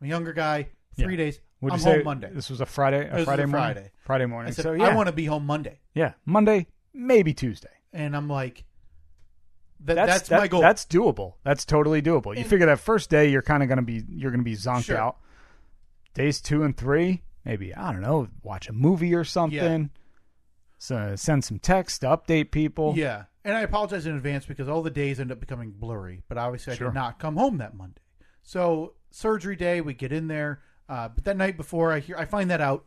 I'm a younger guy. Three Yeah. days. Would I'm you say home Monday. This was a Friday. A was Friday morning. Friday. Morning. I said so yeah, I want to be home Monday, yeah, Monday, maybe Tuesday. and I'm like, that, That's that's, that- my goal. That's doable. That's totally doable. You And- figure that first day you're kind of going to be you're to be zonked Sure. out. Days two and three, maybe I don't know, watch a movie or something. So send some text to update people. Yeah, and I apologize in advance because all the days end up becoming blurry. But obviously, I Sure. did not come home that Monday. So surgery day, we get in there. Uh, but that night before, I hear I find that out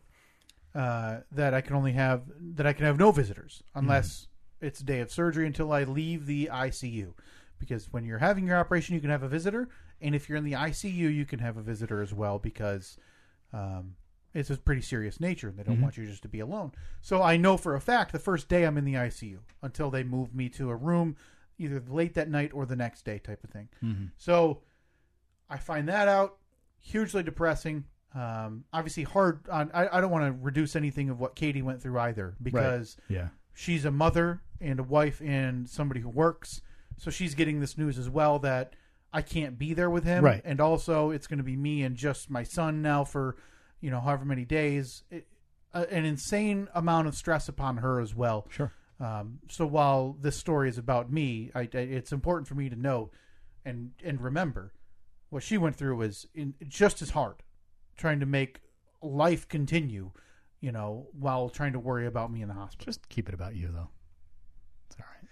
uh, that I can only have that I can have no visitors unless it's a day of surgery until I leave the ICU. Because when you're having your operation, you can have a visitor, and if you're in the ICU, you can have a visitor as well because um, it's a pretty serious nature. and They don't want you just to be alone. So I know for a fact the first day I'm in the ICU until they move me to a room either late that night or the next day type of thing. So I find that out hugely depressing. Um, obviously hard on. I, I don't want to reduce anything of what Katie went through either because Yeah. she's a mother and a wife and somebody who works. So she's getting this news as well that I can't be there with him. Right. And also, it's going to be me and just my son now for, you know, however many days. It, uh, an insane amount of stress upon her as well. Sure. Um, so while this story is about me, I, I, it's important for me to know and and remember what she went through was in, just as hard, trying to make life continue, you know, while trying to worry about me in the hospital. Just keep it about you though. It's all right.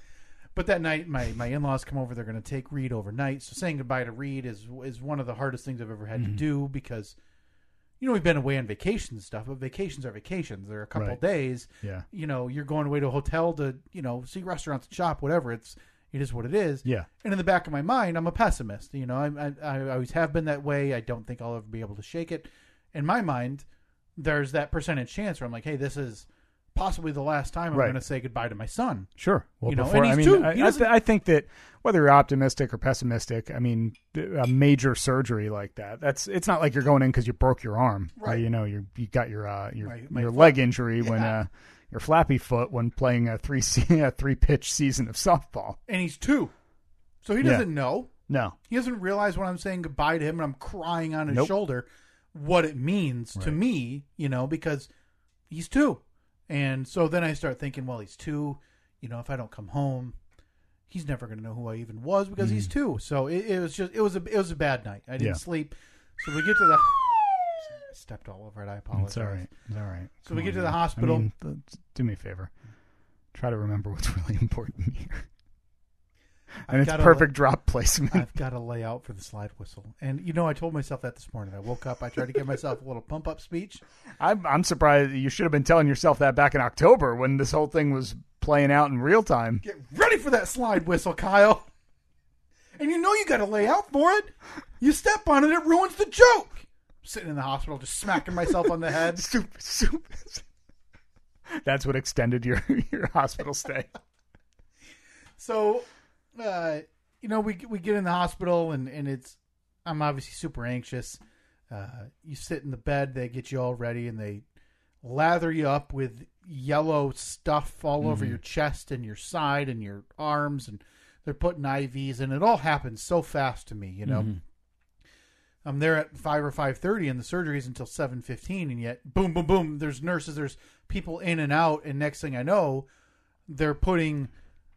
But that night, my, my in laws come over. They're going to take Reed overnight. So saying goodbye to Reed is is one of the hardest things I've ever had Mm-hmm. to do because, you know, we've been away on vacations and stuff, but vacations are vacations. They're a couple Right. of days. Yeah. You know, you're going away to a hotel to you know see restaurants and shop, whatever. It's it is what it is. Yeah. And in the back of my mind, I'm a pessimist. You know, I, I, I always have been that way. I don't think I'll ever be able to shake it. In my mind, there's that percentage chance where I'm like, hey, this is possibly the last time I'm Right. going to say goodbye to my son. Sure. Well, You know, before and I he's mean, two. I, I, th- I think that whether you're optimistic or pessimistic, I mean, a major surgery like that, that's it's not like you're going in because you broke your arm, or, Right. you know, you you got your uh, your My- my your foot. leg injury when uh, your flappy foot when playing a three se- a three pitch season of softball. And he's two. So he doesn't know. No. He doesn't realize when I'm saying goodbye to him and I'm crying on his Nope. shoulder what it means to me, you know, because he's two. And so then I start thinking, well, he's two. You know, if I don't come home, he's never going to know who I even was because he's mm. two. So it, it was just it was a it was a bad night. I didn't Yeah. sleep. So we get to the. Stepped all over it. I apologize. It's all right. It's all right. So we get on, to the man. hospital. I mean, th- do me a favor. Try to remember what's really important here. And I've it's gotta- perfect drop placement. I've got to lay out for the slide whistle. And you know, I told myself that this morning. I woke up. I tried to give myself a little pump up speech. I'm, I'm surprised you should have been telling yourself that back in October when this whole thing was playing out in real time. Get ready for that slide whistle, Kyle. And you know you got to lay out for it. You step on it, it ruins the joke. Sitting in the hospital, just smacking myself on the head. That's what extended your your hospital stay. So, uh, you know, we we get in the hospital and and it's I'm obviously super anxious. Uh, you sit in the bed, they get you all ready, and they lather you up with yellow stuff all over your chest and your side and your arms, and they're putting IVs, and it all happens so fast to me. You know, I'm there at five or five thirty, and the surgery is until seven fifteen, and yet boom, boom, boom. There's nurses, there's people in and out, and next thing I know, they're putting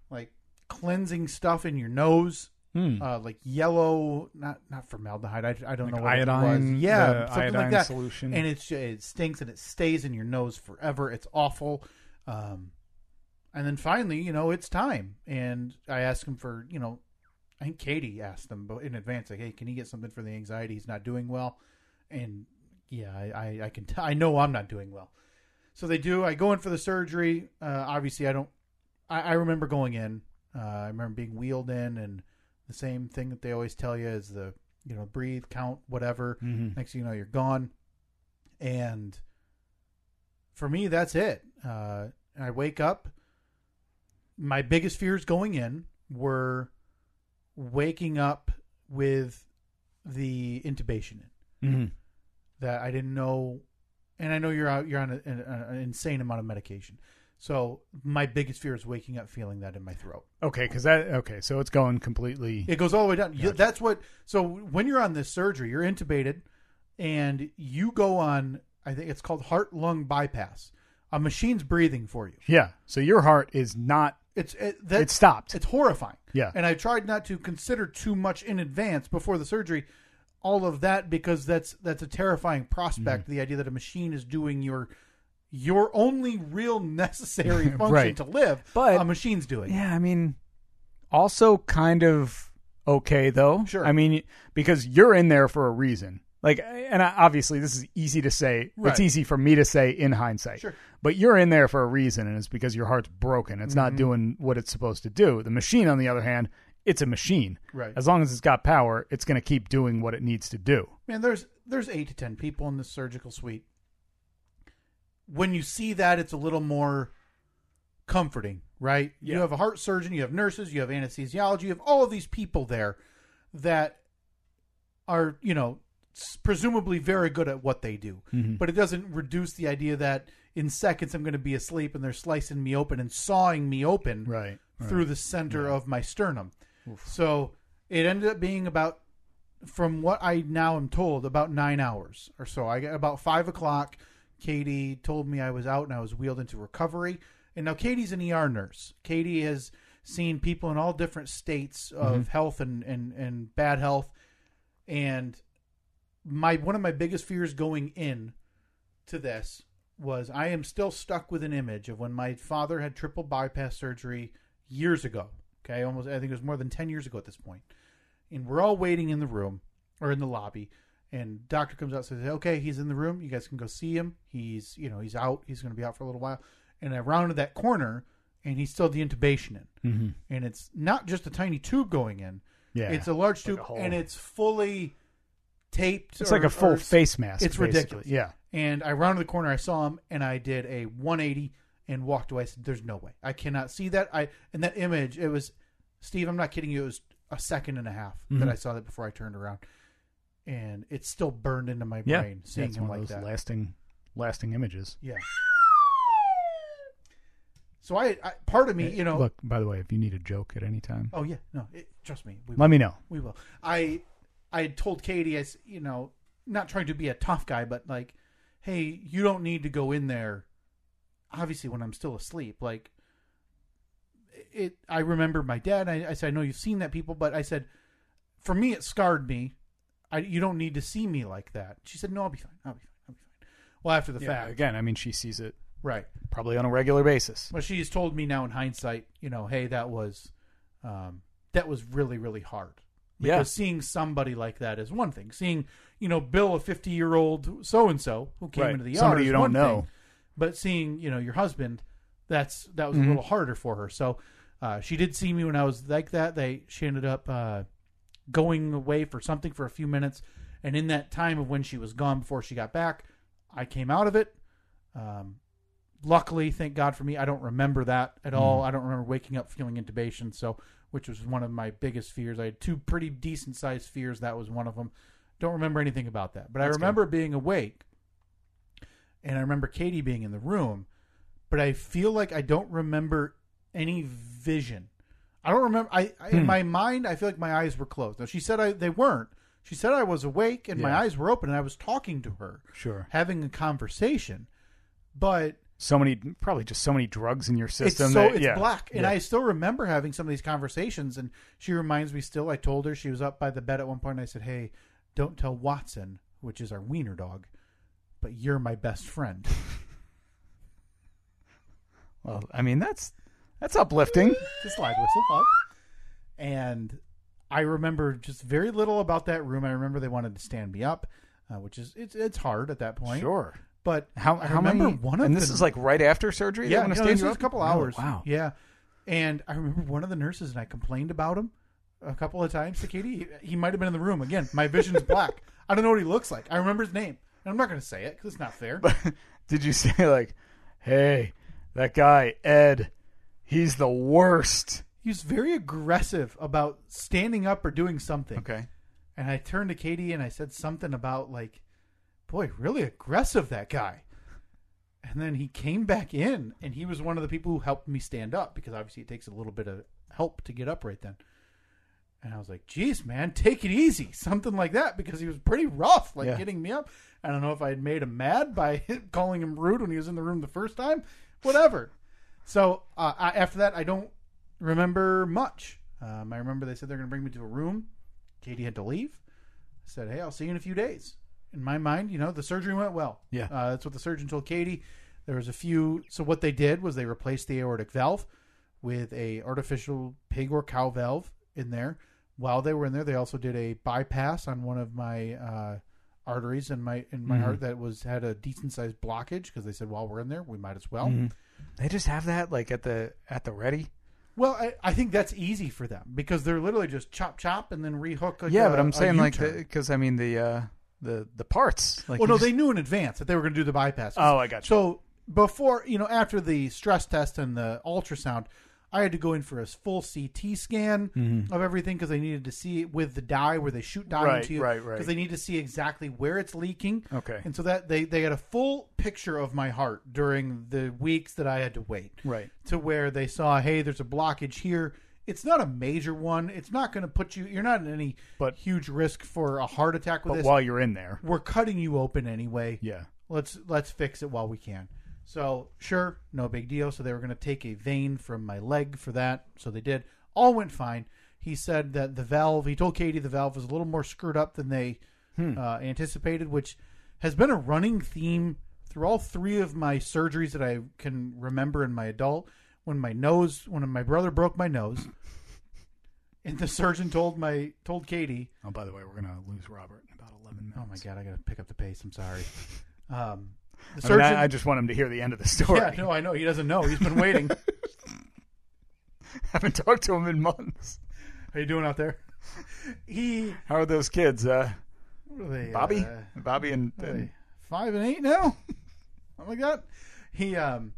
like cleansing stuff in your nose, Hmm. uh, like yellow, not not formaldehyde. I, I don't Like know what it iodine, was. Yeah, something iodine like that. solution. and it's it stinks and it stays in your nose forever. It's awful. Um, and then finally, you know, it's time, and I ask him for, you know, I think Katie asked them in advance, like, hey, can he get something for the anxiety? He's not doing well, and yeah, I I, I can t- I know I'm not doing well. So they do. I go in for the surgery. Uh, obviously, I don't. I, I remember going in. Uh, I remember being wheeled in, and the same thing that they always tell you is the you know breathe, count, whatever. Mhm. Next thing you know, you're gone. And for me, that's it. Uh, I wake up. My biggest fears going in were waking up with the intubation in Mhm. that I didn't know, and I know you're out, you're on a, an, an insane amount of medication. So my biggest fear is waking up feeling that in my throat. Okay, because that okay, so it's going completely. It goes all the way down. Gotcha. That's what. So when you're on this surgery, you're intubated, and you go on. I think it's called heart lung bypass. A machine's breathing for you. yeah, so your heart is not. It's it, that, It stopped. It's horrifying. Yeah. And I tried not to consider too much in advance before the surgery, all of that because that's that's a terrifying prospect. Mm-hmm. The idea that a machine is doing your your only real necessary function Right. to live, But- a machine's doing. Yeah, I mean, also kind of okay though. Sure. I mean, because you're in there for a reason. Like, and I, obviously, this is easy to say. Right. It's easy for me to say in hindsight. Sure. But you're in there for a reason, and it's because your heart's broken. It's Mm-hmm. not doing what it's supposed to do. The machine, on the other hand, it's a machine. Right. As long as it's got power, it's going to keep doing what it needs to do. Man, there's there's eight to ten people in the surgical suite. When you see that, it's a little more comforting, right? You have a heart surgeon, you have nurses, you have anesthesiology, you have all of these people there that are, you know, presumably very good at what they do. Mm-hmm. But it doesn't reduce the idea that in seconds I'm going to be asleep and they're slicing me open and sawing me open Right. through the center of my sternum. So it ended up being about, from what I now am told, about nine hours or so. I got about five o'clock. Katie told me I was out and I was wheeled into recovery. And now Katie's an ER nurse. Katie has seen people in all different states of health and, and, and bad health. And my one of my biggest fears going in to this was I am still stuck with an image of when my father had triple bypass surgery years ago. Okay, almost I think it was more than ten years ago at this point. And we're all waiting in the room or in the lobby, and doctor comes out and says, "Okay, he's in the room. You guys can go see him. He's you know he's out. He's going to be out for a little while." And I rounded that corner, and he's still the intubation in, Mm-hmm. and it's not just a tiny tube going in. Yeah. It's a large Like tube, a and it's fully taped. It's or- like a full or- face mask. It's basically. ridiculous. Yeah. And I rounded the corner, I saw him, and I did a 180 and walked away. I said, "There's no way. I cannot see that." I and that image, it was Steve. I'm not kidding you. It was a second and a half that Mhm. I saw that before I turned around, and it's still burned into my Yeah. brain yeah seeing it's him one like of those that. lasting, lasting images. Yeah. So I, I, part of me, you know, Look, by the way, if you need a joke at any time, oh yeah, no, it, trust me, let me know. We will. I I had told Katie, as you know, not trying to be a tough guy, but like, hey, you don't need to go in there. Obviously, when I'm still asleep, like, it. I remember my dad. I, I said, I know you've seen that people, but I said, for me, it scarred me. I, you don't need to see me like that. She said, no, I'll be fine. I'll be fine. I'll be fine. Well, after the Yeah, fact, again, I mean, she sees it right. probably on a regular basis. Well, she's told me now in hindsight, you know, hey, that was, um, that was really, really hard. Because Yeah. seeing somebody like that is one thing. Seeing, you know, Bill, a fifty-year-old so and so who came Right. into the yard, Somebody you don't one know. thing. But seeing, you know, your husband, that's that was Mhm. a little harder for her. So uh, she did see me when I was like that. They she ended up uh, going away for something for a few minutes, and in that time of when she was gone before she got back, I came out of it. Um, luckily, thank God for me, I don't remember that at all. I don't remember waking up feeling intubation. So, which was one of my biggest fears. I had two pretty decent sized fears. That was one of them. Don't remember anything about that, but I That's good. remember being awake, and I remember Katie being in the room, but I feel like I don't remember any vision. I don't remember. I, I in Hmm. my mind, I feel like my eyes were closed. Now she said I they weren't. She said I was awake and my eyes were open and I was talking to her, Sure. having a conversation. But So many, probably just so many drugs in your system. it's so that- it's yeah. black, and Yeah. I still remember having some of these conversations. And she reminds me still. I told her she was up by the bed at one. And I said, "Hey, don't tell Watson, which is our wiener dog, but you're my best friend." Well, I mean, that's that's uplifting. the slide whistle up. And I remember just very little about that room. I remember they wanted to stand me up, uh, which is it's it's hard at that point. Sure. But How I how remember many? one of and this is like right after surgery. yeah, no, this was a couple hours. Wow. yeah. And I remember one of the nurses, and I complained about him a couple of times to Katie. He, he might have been in the room again. My vision's black. I don't know what he looks like. I remember his name. And I'm not going to say it because it's not fair. But Did you say like, "Hey, that guy Ed, he's the worst"? he was very aggressive about standing up or doing something. Okay. And I turned to Katie and I said something about like, boy, really aggressive that guy. And then he came back in and he was one of the people who helped me stand up because obviously it takes a little bit of help to get up right then. And I was like, geez, man, take it easy. Something like that because he was pretty rough, like Yeah. getting me up. I don't know if I had made him mad by calling him rude when he was in the room the first time. Whatever. So uh, I, after that, I don't remember much. Um, I remember they said they're going to bring me to a room. Katie had to leave. I said, "Hey, I'll see you in a few days." In my mind, you know, the surgery went well. Yeah. uh, that's what the surgeon told Katie. There was a few. So what they did was they replaced the aortic valve with a artificial pig or cow valve in there. While they were in there, they also did a bypass on one of my uh, arteries in my in my Mhm. heart that was had a decent sized blockage because they said while we're in there, we might as well. Mhm. They just have that like at the at the ready. Well, I, I think that's easy for them because they're literally just chop chop and then rehook. Like yeah, a- but I'm saying like because I mean the uh the the parts. Like well, no, just- they knew in advance that they were going to do the bypass. Oh, I got you. So before you know, after the stress test and the ultrasound, I had to go in for a full CT scan Mhm. of everything because they needed to see it with the dye where they shoot dye Right, into you. right, right. Because they need to see exactly where it's leaking. Okay. And so that they they had a full picture of my heart during the weeks that I had to wait Right. to where they saw, hey, there's a blockage here. It's not a major one. It's not going to put you. You're not in any But- huge risk for a heart attack with But this. while you're in there, We're cutting you open anyway. yeah. Let's let's fix it while we can. So sure, no big deal. So they were going to take a vein from my leg for that. So they did. All went fine. He said that the valve. He told Katie the valve was a little more screwed up than they Hmm. uh, anticipated, which has been a running theme through all three of my surgeries that I can remember in my adult. When my nose, when my brother broke my nose, and the surgeon told my told Katie, Oh, by the way, we're gonna lose Robert in about eleven minutes. "Oh my god, I got to pick up the pace." I'm sorry. Um, the I, surgeon, mean, I, I just want him to hear the end of the story. yeah, no, I know he doesn't know. He's been waiting. haven't talked to him in months. How you doing out there? He, How are those kids? Uh, what are they, Bobby, uh, Bobby, and, and five and eight now. oh my god, He, um,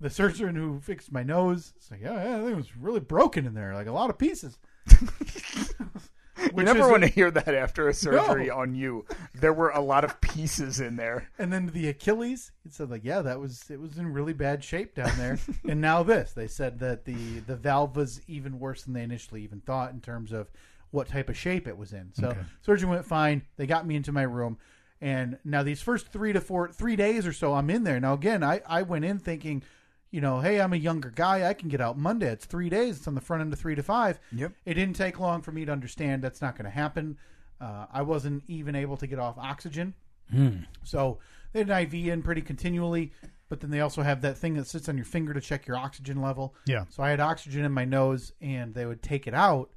the surgeon who fixed my nose, it's like, yeah, yeah, I think it was really broken in there, like a lot of pieces. you Which never is want to hear that after a surgery No. on you. There were a lot of pieces in there. And then the Achilles, he said like, yeah, that was it was in really bad shape down there. and now this, they said that the the valve was even worse than they initially even thought in terms of what type of shape it was in. So surgeon went fine. They got me into my room, and now these first three to four three days or so, I'm in there. Now again, I I went in thinking. You know, hey, I'm a younger guy. I can get out Monday. It's three days. It's on the front end of three to five. Yep. It didn't take long for me to understand that's not going to happen. Uh, I wasn't even able to get off oxygen. So they had an IV in pretty continually, but then they also have that thing that sits on your finger to check your oxygen level. Yeah. So I had oxygen in my nose, and they would take it out,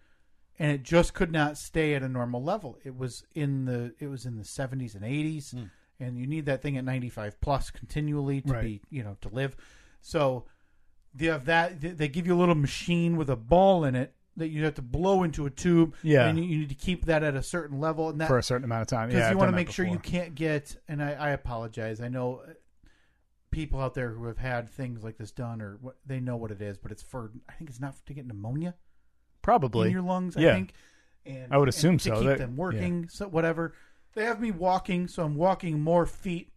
and it just could not stay at a normal level. It was in the it was in the 70s and 80s, and you need that thing at 95 plus continually to Right. be you know to live. So they have that. they- give you a little machine with a ball in it that you have to blow into a tube. Yeah. and you, need to keep that at a certain level, and that for a certain amount of time. because Yeah, you want to make sure you can't get and I, I apologize i know uh, people out there who have had things like this done or what they know what it is but it's for i think it's not to get pneumonia probably in your lungs i Yeah. think and I would assume to so. keep That- them working so whatever they have me walking so i'm walking more feet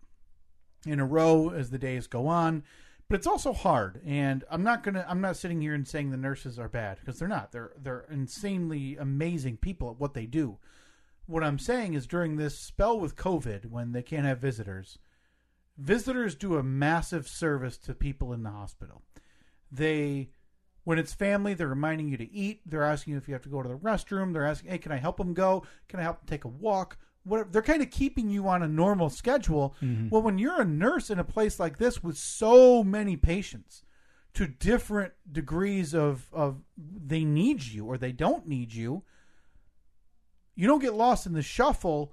in a row as the days go on but it's also hard and i'm not gonna i'm not sitting here and saying the nurses are bad because they're not. They're they're insanely amazing people at what they do. What i'm saying is during this spell with covid when they can't have visitors visitors do a massive service to people in the hospital. They when it's family they're reminding you to eat. They're asking you if you have to go to the restroom. They're asking hey can i help them go? Can i help them take a walk whatever they're kind of keeping you on a normal schedule well when you're a nurse in a place like this with so many patients to different degrees of of they need you or they don't need you you don't get lost in the shuffle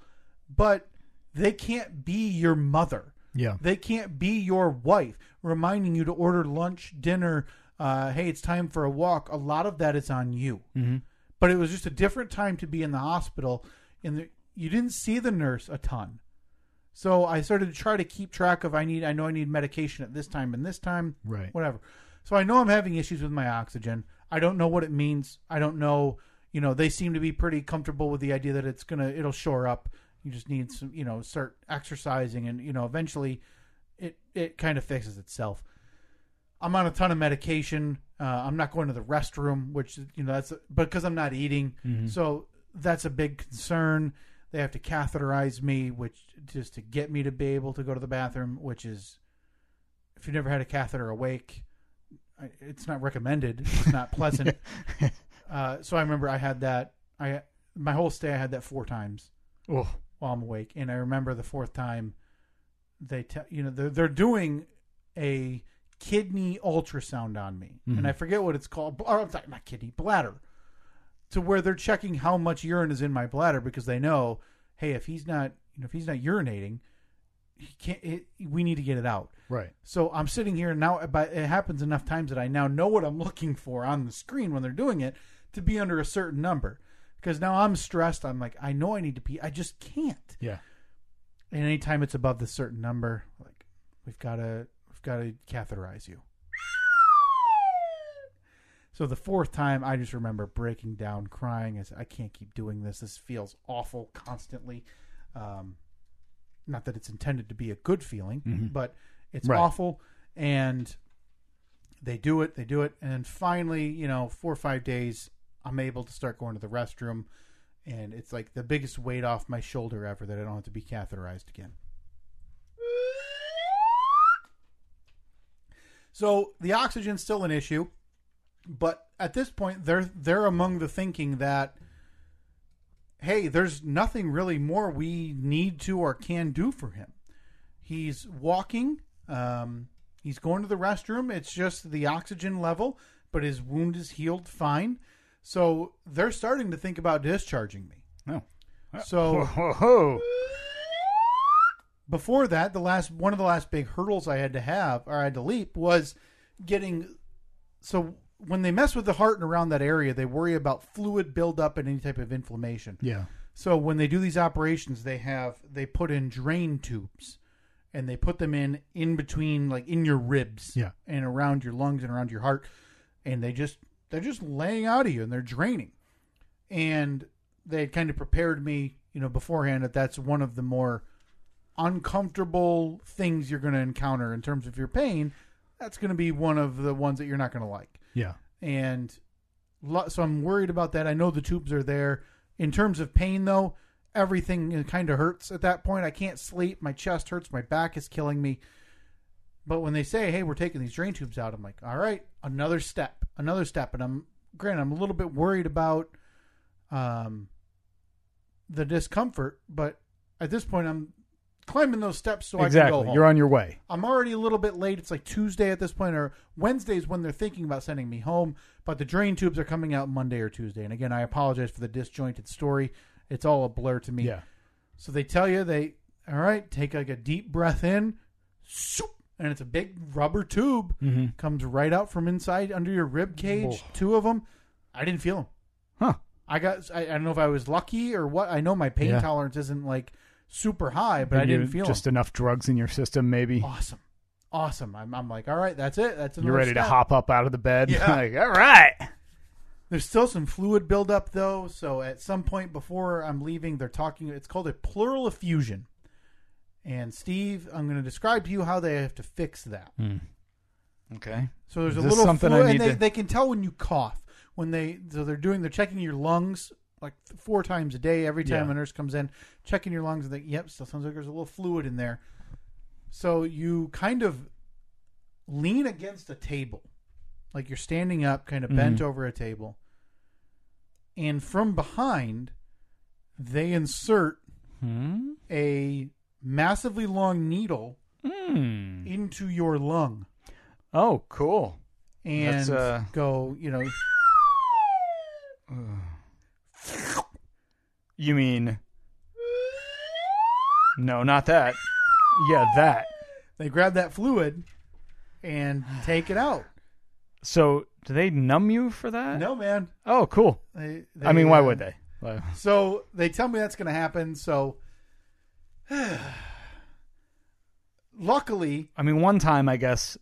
but they can't be your mother Yeah. they can't be your wife, reminding you to order lunch, dinner. Uh, hey, it's time for a walk. A lot of that is on you. Mm-hmm. But it was just a different time to be in the hospital. in the, you didn't see the nurse a ton, so I started to try to keep track of. I need. I know I need medication at this time and this time. Right. Whatever. So I know I'm having issues with my oxygen. I don't know what it means. I don't know. You know, they seem to be pretty comfortable with the idea that it's gonna it'll shore up. You just need some, you know, start exercising, and you know, eventually, it it kind of fixes itself. I'm on a ton of medication. Uh, I'm not going to the restroom, which you know that's because I'm not eating. So that's a big concern. They have to catheterize me, which just to get me to be able to go to the bathroom, which is if you've never had a catheter awake, it's not recommended. It's not pleasant. uh, so I remember I had that. I my whole stay I had that four times Oh, while I'm awake, and I remember the fourth time they te- you know they're they're doing a kidney ultrasound on me, and I forget what it's called. Or, I'm sorry, not kidney, bladder, to where they're checking how much urine is in my bladder because they know, hey, if he's not you know if he's not urinating, he can't. It, we need to get it out. right. So I'm sitting here now, but it happens enough times that I now know what I'm looking for on the screen when they're doing it to be under a certain number. Because now I'm stressed. I'm like, I know I need to pee. I just can't. Yeah. And anytime it's above the certain number, like we've got to, we've got to catheterize you. So the fourth time, I just remember breaking down, crying. I said, I can't keep doing this. This feels awful constantly. Um, not that it's intended to be a good feeling, but it's Right. awful. And they do it, they do it, and then finally, you know, four or five days, I'm able to start going to the restroom, and it's like the biggest weight off my shoulder ever that I don't have to be catheterized again. So the oxygen's still an issue, but at this point, they're they're among the thinking that, hey, there's nothing really more we need to or can do for him. He's walking. Um, he's going to the restroom. It's just the oxygen level, but his wound is healed fine. So they're starting to think about discharging me. No. So Whoa, whoa. before that, the last one of the last big hurdles I had to have or I had to leap was getting. So when they mess with the heart and around that area, they worry about fluid buildup and any type of inflammation. Yeah. So when they do these operations, they have they put in drain tubes, and they put them in in between, like in your ribs, Yeah. and around your lungs and around your heart, and they just they're just laying out of you and they're draining, and they had kind of prepared me, you know, beforehand that that's one of the more uncomfortable things you're going to encounter in terms of your pain. That's going to be one of the ones that you're not going to like Yeah. and lo- so I'm worried about that. I know the tubes are there. In terms of pain, though, everything kind of hurts at that point. I can't sleep. My chest hurts. My back is killing me. But when they say, "Hey, we're taking these drain tubes out," I'm like, "All right, another step, another step." And I'm granted, I'm a little bit worried about um, the discomfort, but at this point, I'm climbing those steps so I can go exactly. home. You're on your way. I'm already a little bit late. It's like Tuesday at this point, or Wednesdays when they're thinking about sending me home. But the drain tubes are coming out Monday or Tuesday. And again, I apologize for the disjointed story. It's all a blur to me. Yeah. So they tell you they, all right, take like a deep breath in, and it's a big rubber tube Mm-hmm. comes right out from inside under your rib cage. Oh. Two of them. I didn't feel them. Huh. I got. I, I don't know if I was lucky or what. I know my pain Yeah. tolerance isn't like super high, but I didn't feel feel 'em just enough drugs in your system. Maybe awesome, awesome. I'm, I'm like, all right, that's it. That's you're another ready to hop up out of the bed. Yeah. like, all right. There's still some fluid buildup though, so at some point before I'm leaving, they're talking. It's called a pleural effusion. And Steve, I'm going to describe to you how they have to fix that. Hmm. Okay. So there's Is a little something I fluid, need and they, to- they can tell when you cough when they so they're doing they're checking your lungs like four times a day every time Yeah. a nurse comes in checking your lungs and they yep still sounds like there's a little fluid in there. So you kind of lean against a table, like you're standing up, kind of bent Mhm. over a table, and from behind they insert Hmm. a massively long needle Hmm. into your lung. Oh, cool. and uh, go, you know, You mean? No, not that. Yeah, that. they grab that fluid and take it out. So, do they numb you for that? No, man. Oh, cool. They, I mean, why would they? So they tell me that's going to happen. So, luckily, I mean, one time, I guess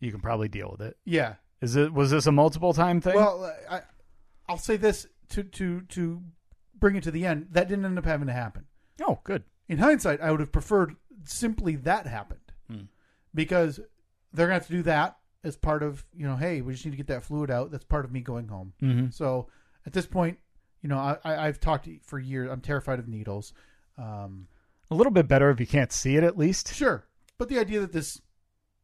you can probably deal with it. yeah. Is it? Was this a multiple time thing? Well, I, I'll say this to to to bring it to the end. That didn't end up having to happen. oh, good. In hindsight, I would have preferred simply that happened Hmm. because they're going to have to do that as part of you know, hey, we just need to get that fluid out. That's part of me going home. Mm-hmm. So at this point, you know, I, I, I've talked for years. I'm terrified of needles. Um, A little bit better if you can't see it, at least. sure, but the idea that this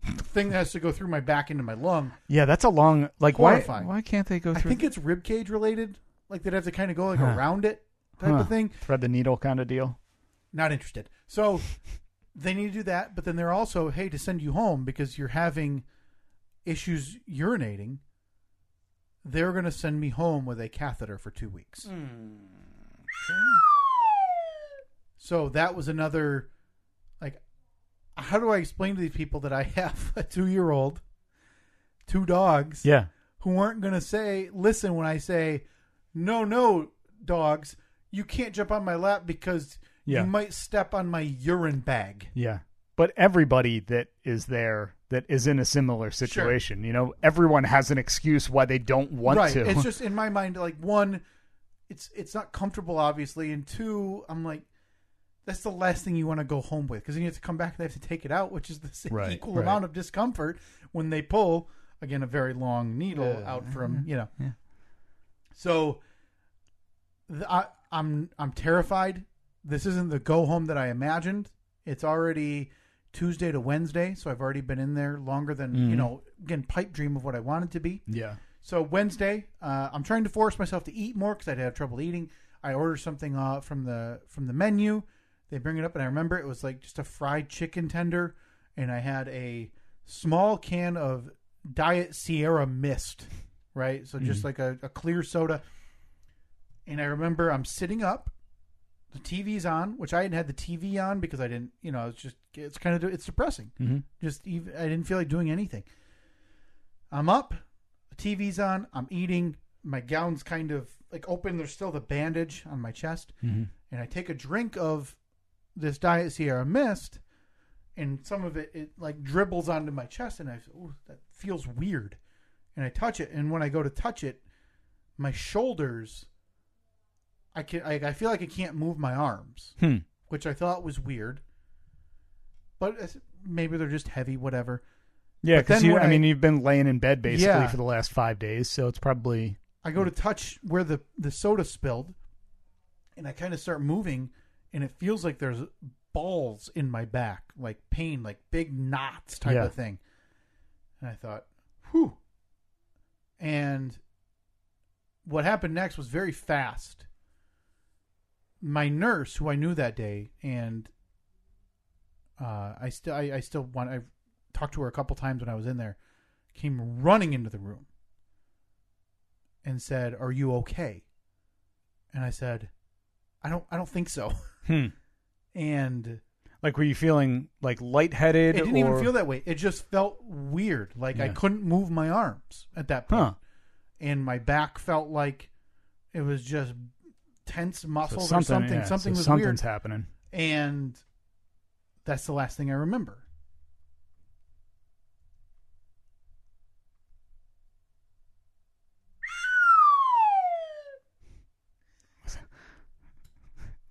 thing that has to go through my back into my lung, Yeah, that's a long. Like, why? Horrifying. Why can't they go through I think it's rib cage related. Like they'd have to kind of go like Huh. around it, type Huh. of thing. thread the needle kind of deal. Not interested. So they need to do that, but then they're also hey to send you home because you're having issues urinating. They're going to send me home with a catheter for two weeks. Hmm. So that was another like how do I explain to these people that I have a 2-year-old, two dogs Yeah. who aren't going to say listen when I say no no dogs, you can't jump on my lap because Yeah. you might step on my urine bag. Yeah. But everybody that is there that is in a similar situation, you know, everyone has an excuse why they don't want right. to. It's just in my mind like one it's it's not comfortable obviously and two I'm like that's the last thing you want to go home with because then you have to come back and they have to take it out, which is the same Right, equal right. amount of discomfort when they pull again a very long needle Yeah. out from mm-hmm. you know. Yeah. So th- I, I'm I'm terrified. This isn't the go home that I imagined. It's already Tuesday to Wednesday, so I've already been in there longer than you Mhm. know. Again, pipe dream of what I wanted to be. yeah. So Wednesday, uh, I'm trying to force myself to eat more because I'd have trouble eating. I ordered something uh, from the from the menu. They bring it up, and I remember it was like just a fried chicken tender, and I had a small can of Diet Sierra Mist, right? So just like a, a clear soda. And I remember I'm sitting up, the TV's on, which I hadn't had the TV on because I didn't, you know, it's just it's kind of it's depressing Mm-hmm. just even I didn't feel like doing anything. I'm up, the TV's on, I'm eating, my gown's kind of like open, there's still the bandage on my chest, Mm-hmm. and I take a drink of this Diet Sierra Mist, and some of it it like dribbles onto my chest, and I oh that feels weird, and I touch it, and when I go to touch it, my shoulders, I can I, I feel like I can't move my arms Hmm. which I thought was weird. But maybe they're just heavy, whatever. Yeah, because you, I, I- mean, you've been laying in bed basically Yeah. for the last five days, so it's probably I go to touch where the, the soda spilled, and I kind of start moving, and it feels like there's balls in my back, like pain, like big knots type Yeah. of thing. And I thought, whew. And what happened next was very fast. My nurse, who I knew that day, and uh, I still, I, I still want, I talked to her a couple times when I was in there, came running into the room and said, "Are you okay?" And I said, "I don't, I don't think so." Hmm. And Like, were you feeling like lightheaded? it didn't or... even feel that way. It just felt weird. Like I couldn't move my arms at that point. Huh. And my back felt like it was just tense So muscles something, or something. yeah, something so was something's weird. happening. And that's the last thing I remember.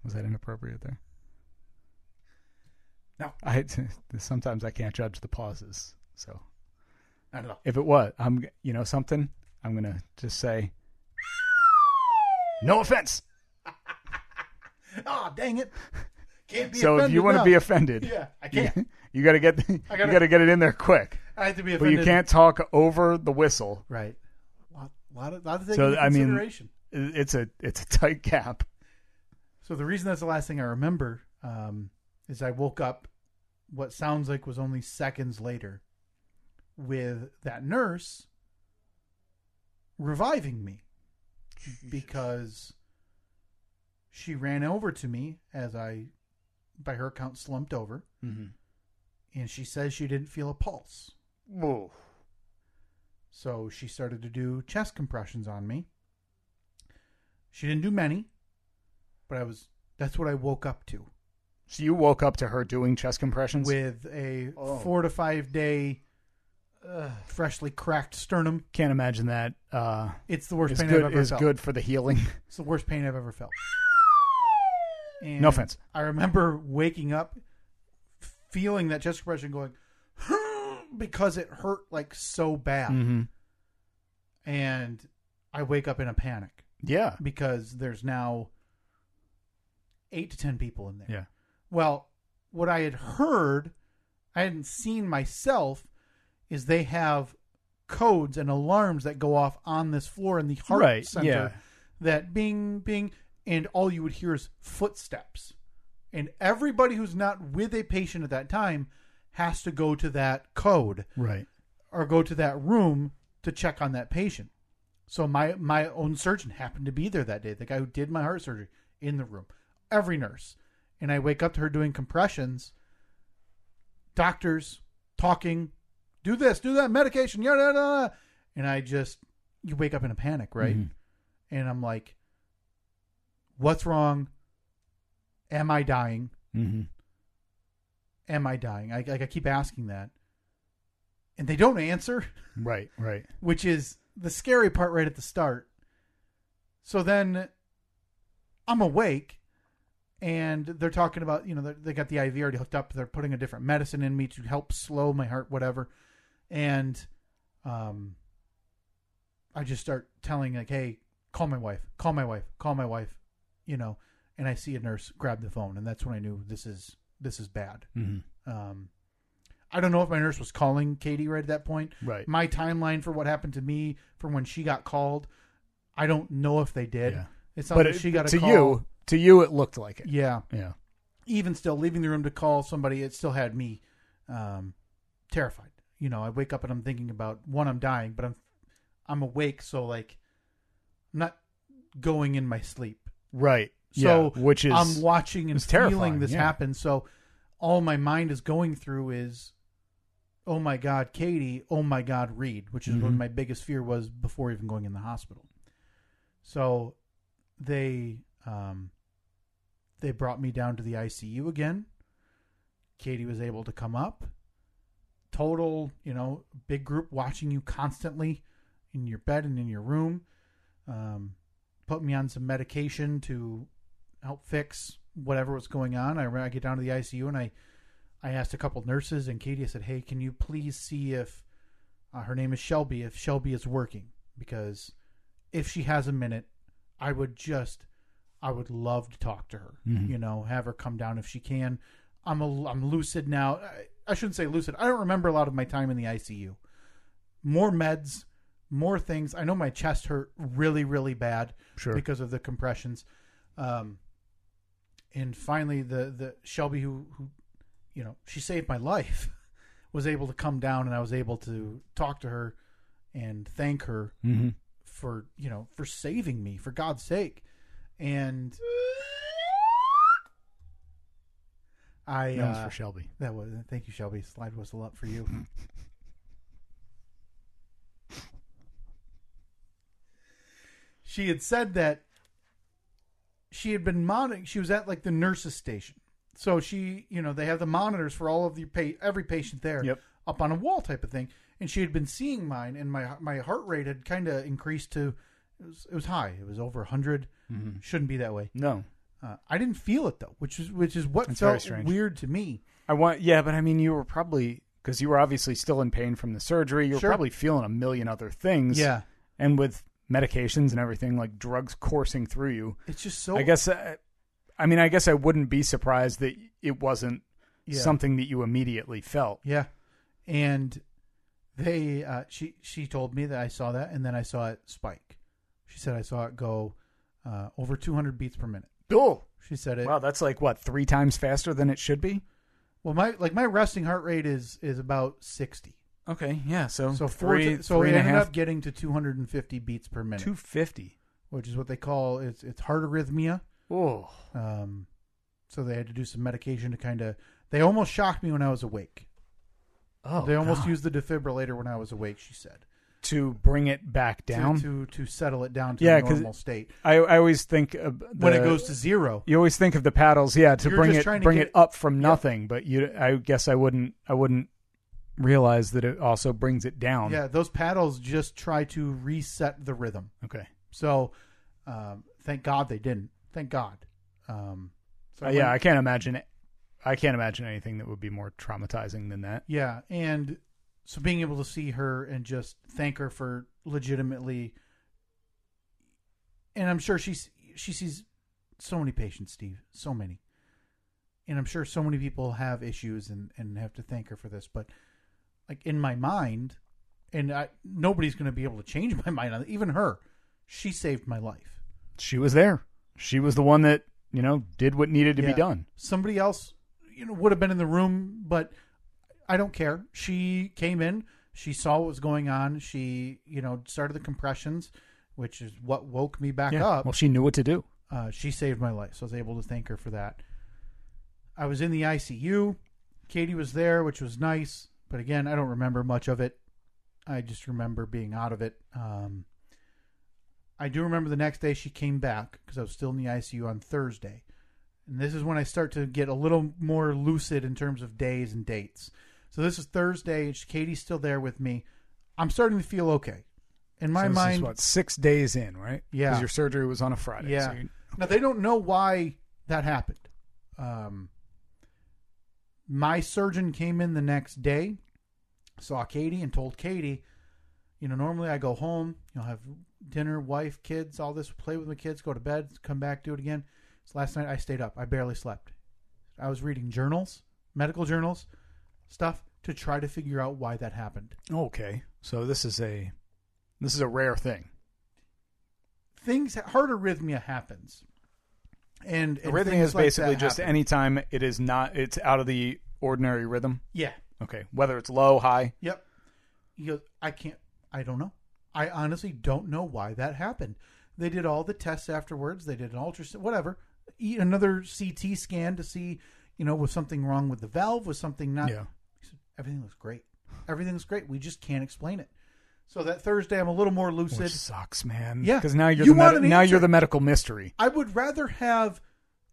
Was that inappropriate there? No. I sometimes I can't judge the pauses. So I don't know. if it was, I'm you know something, I'm gonna just say, no offense. Oh, dang it. Can't be So if you want to be offended, Yeah, I you, can't. you got to get you gotta- got to get it in there quick. I have to be offended, But you can't talk over the whistle. Right. Lot, lot of, lot of things So, I mean- It's a it's a tight gap. So the reason that's the last thing I remember um, is I woke up what sounds like was only seconds later with that nurse reviving me because she ran over to me as I, by her account, slumped over, Mm-hmm. and she says she didn't feel a pulse. Whoa. So she started to do chest compressions on me. She didn't do many, but I was that's what I woke up to. So you woke up to her doing chest compressions with a Oh. four to five day uh, freshly cracked sternum. Can't imagine that. Uh, It's the worst is pain good I've ever is felt. good for the healing. It's the worst pain I've ever felt. And No offense. I remember waking up, feeling that chest compression going because it hurt like so bad, Mm-hmm. and I wake up in a panic Yeah. because there's now eight to ten people in there. Yeah. Well, what I had heard, I hadn't seen myself, is they have codes and alarms that go off on this floor in the heart Right, center yeah. that bing bing and all you would hear is footsteps. And everybody who's not with a patient at that time has to go to that code Right. or go to that room to check on that patient. So my my own surgeon happened to be there that day. The guy who did my heart surgery in the room. Every nurse. And I wake up to her doing compressions. Doctors talking, do this, do that, medication, yada yada. yada. And I just you wake up in a panic, right? Mhm. And I'm like, what's wrong? Am I dying? Mm-hmm. Am I dying? I like I keep asking that. And they don't answer. Right. Right. which is the scary part right at the start. So then I'm awake and they're talking about, you know, they- got the IV already hooked up. They're putting a different medicine in me to help slow my heart, whatever. And um, I just start telling, like, hey, call my wife, call my wife, call my wife, you know. And I see a nurse grab the phone, and that's when I knew this is this is bad. Mm-hmm. Um, I don't know if my nurse was calling Katie right at that point, Right. my timeline for what happened to me from when she got called. I don't know if they did. Yeah. It's not But like it- she got a to call. you, to you, it looked like it. Yeah. Yeah. Even still, leaving the room to call somebody, it still had me um, terrified. You know, I wake up and I'm thinking about one, I'm dying, but I'm I'm awake, so like I'm not going in my sleep. Right. So yeah. Which is I'm watching and feeling this yeah. happen. So all my mind is going through is, oh my God, Katie. Oh my God, Reed, which is what Mhm. my biggest fear was before even going in the hospital. So they um, they brought me down to the ICU again. Katie was able to come up. Total, you know, big group watching you constantly in your bed and in your room. Um, put me on some medication to help fix whatever was going on. I I get down to the ICU and I, I asked a couple nurses and Katie said, "Hey, can you please see if uh, her name is Shelby if Shelby is working because if she has a minute, I would just I would love to talk to her. Mhm. You know, have her come down if she can. I'm a, I'm lucid now. I, I shouldn't say lucid. I don't remember a lot of my time in the ICU. More meds, more things. I know my chest hurt really, really bad Sure. because of the compressions. Um, and finally, the the Shelby who who, you know, she saved my life, was able to come down, and I was able to talk to her and thank her mm-hmm. for you know for saving me for God's sake, and I That was uh, for Shelby. that was thank you Shelby slide whistle up for you. she had said that she had been monitoring. She was at like the nurses station, so she you know they have the monitors for all of the pa- every patient there Yep. up on a wall type of thing, and she had been seeing mine, and my my heart rate had kind of increased to it was it was high. It was over hundred. Mm-hmm. Shouldn't be that way. No, Uh, I didn't feel it though, which is which is what very felt weird to me. I want. Yeah, but I mean, you were probably because you were obviously still in pain from the surgery. You were Sure. probably feeling a million other things. Yeah, and with medications and everything, like drugs coursing through you. it's just so. I guess. Uh, I mean, I guess I wouldn't be surprised that it wasn't yeah. something that you immediately felt. Yeah, and they uh, she she told me that I saw that, and then I saw it spike. She said I saw it go uh, over 200 beats per minute. Oh, She said it. wow, that's like what three times faster than it should be. Well, my like my resting heart rate is is about 60. Okay, yeah. So So three, ti- so it ended half, up getting to 250 beats per minute, two fifty. which is what they call it's it's heart arrhythmia. Oh, Um, so they had to do some medication to kind of. They almost shocked me when I was awake. oh, they almost God. used the defibrillator when I was awake. She said to bring it back down. to to, settle it down to Yeah, a normal state. I I always think of the, when it goes to zero. You always think of the paddles, yeah, to You're bring it to bring get- it up from nothing. But you, I guess I wouldn't I wouldn't realize that it also brings it down. Yeah, those paddles just try to reset the rhythm. Okay. So, um, thank God they didn't. Thank God. Um, so Uh, yeah, I can't imagine it. I can't imagine anything that would be more traumatizing than that. yeah, and so being able to see her and just thank her for legitimately, and I'm sure she's she sees so many patients, Steve, so many, and I'm sure so many people have issues and and have to thank her for this, but like in my mind, and I nobody's going to be able to change my mind on even her. She saved my life. She was there. She was the one that you know did what needed to Yeah. be done. somebody else you know would have been in the room but i don't care. She came in. She saw what was going on. She you know started the compressions which is what woke me back Yeah. up. Well, she knew what to do. uh, she saved my life so i was able to thank her for that. I was in the icu katie was there which was nice but again i don't remember much of it. I just remember being out of it. Um, i do remember the next day she came back because i was still in the icu on thursday. And this is when i start to get a little more lucid in terms of days and dates so this is thursday katie's still there with me i'm starting to feel okay in my So this is, mind what six days in, right? Yeah. Because your surgery was on a Friday. Yeah. So you- Now they don't know why that happened. Um, my surgeon came in the next day, saw Katie, and told Katie, you know, normally I go home, you know, have dinner, wife, kids, all this, play with my kids, go to bed, come back, do it again. So last night I stayed up. I barely slept. I was reading journals, medical journals, stuff to try to figure out why that happened. okay. So this is a this is a rare thing. Things, heart arrhythmia happens. And, and Arrhythmia is like basically just happen. any time it is not it's out of the ordinary rhythm. Yeah. Okay. Whether it's low, high. Yep. He goes, I can't, I don't know. I honestly don't know why that happened. They did all the tests afterwards. They did an ultrasound, whatever. Another CT scan to see, you know, was something wrong with the valve? Was something not? Yeah. Everything looks great. Everything looks great. We just can't explain it. So that Thursday, I'm a little more lucid. Which sucks, man. Yeah. Because now you're You the med- an now you're the medical mystery. I would rather have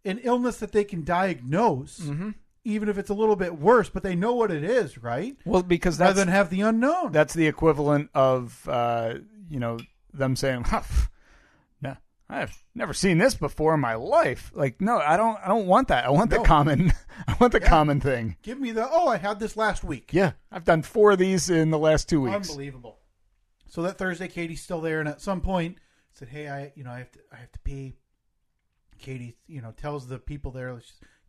an illness that they can diagnose, Mm-hmm. even if it's a little bit worse, but they know what it is, right? Well, because Rather than have the unknown. that's the equivalent of uh, you know them saying, huh, pff, "No, I've never seen this before in my life." Like, no, I don't. I don't want that. I want No. the common. I want the common thing. Give me the, oh, I had this last week. Yeah, I've done four of these in the last two weeks. Unbelievable. So that Thursday, Katie's still there, and at some point said, "Hey, I, you know, I have to, I have to pee." Katie, you know, tells the people there,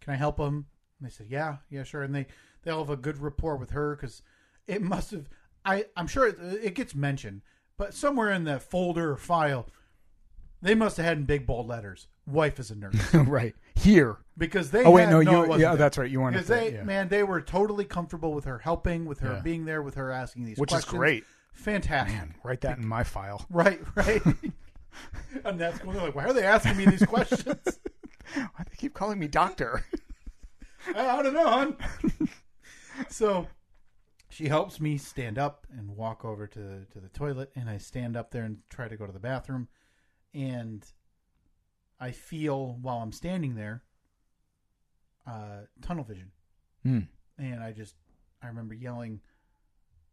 "Can I help them?" And they said, "Yeah, yeah, sure." And they they all have a good rapport with her because it must have. I I'm sure it, it gets mentioned, but somewhere in the folder or file, they must have had in big bold letters, "Wife is a nurse," right here. because they. Oh wait, had- no, it you. Yeah, there. that's right. You weren't. Because they, yeah. man, they were totally comfortable with her helping, with her Yeah. being there, with her asking these which is questions. great. fantastic. Man, write that in my file. Right, right. and that's when they're like, why are they asking me these questions? Why they keep calling me doctor? I, I don't know, hon. so she helps me stand up and walk over to to the toilet, and I stand up there and try to go to the bathroom, and I feel while I'm standing there, uh, tunnel vision, Hmm. and I just I remember yelling,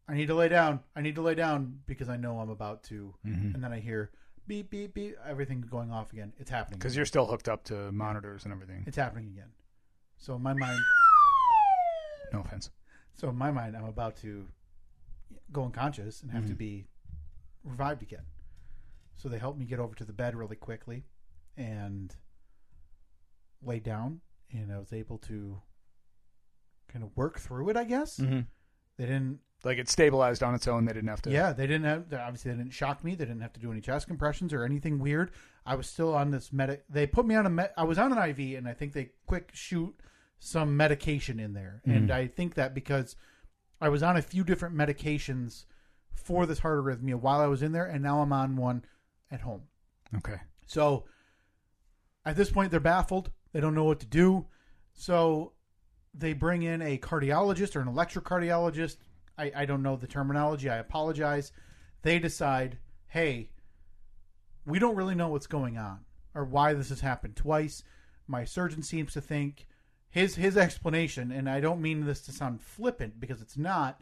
"I need to lay down! I need to lay down!" because I know I'm about to, Mhm. and then I hear beep beep beep, everything going off again. It's happening. Because you're still hooked up to monitors and everything. it's happening again. So in my mind, No offense. so in my mind, I'm about to go unconscious and have to Mhm. be revived again. So they helped me get over to the bed really quickly and lay down, and I was able to kind of work through it. I guess Mm-hmm. they didn't. Like it stabilized on its own. They didn't have to. Yeah, they didn't have. Obviously, they didn't shock me. They didn't have to do any chest compressions or anything weird. I was still on this medic. They put me on a. Med- I was on an IV, and I think they quick shoot some medication in there. And Mhm. I think that because I was on a few different medications for this heart arrhythmia while I was in there, and now I'm on one at home. Okay. So at this point, they're baffled. They don't know what to do. So they bring in a cardiologist or an electrocardiologist. I, I don't know the terminology. I apologize. They decide, hey, we don't really know what's going on or why this has happened twice. My surgeon seems to think his his explanation, and I don't mean this to sound flippant because it's not.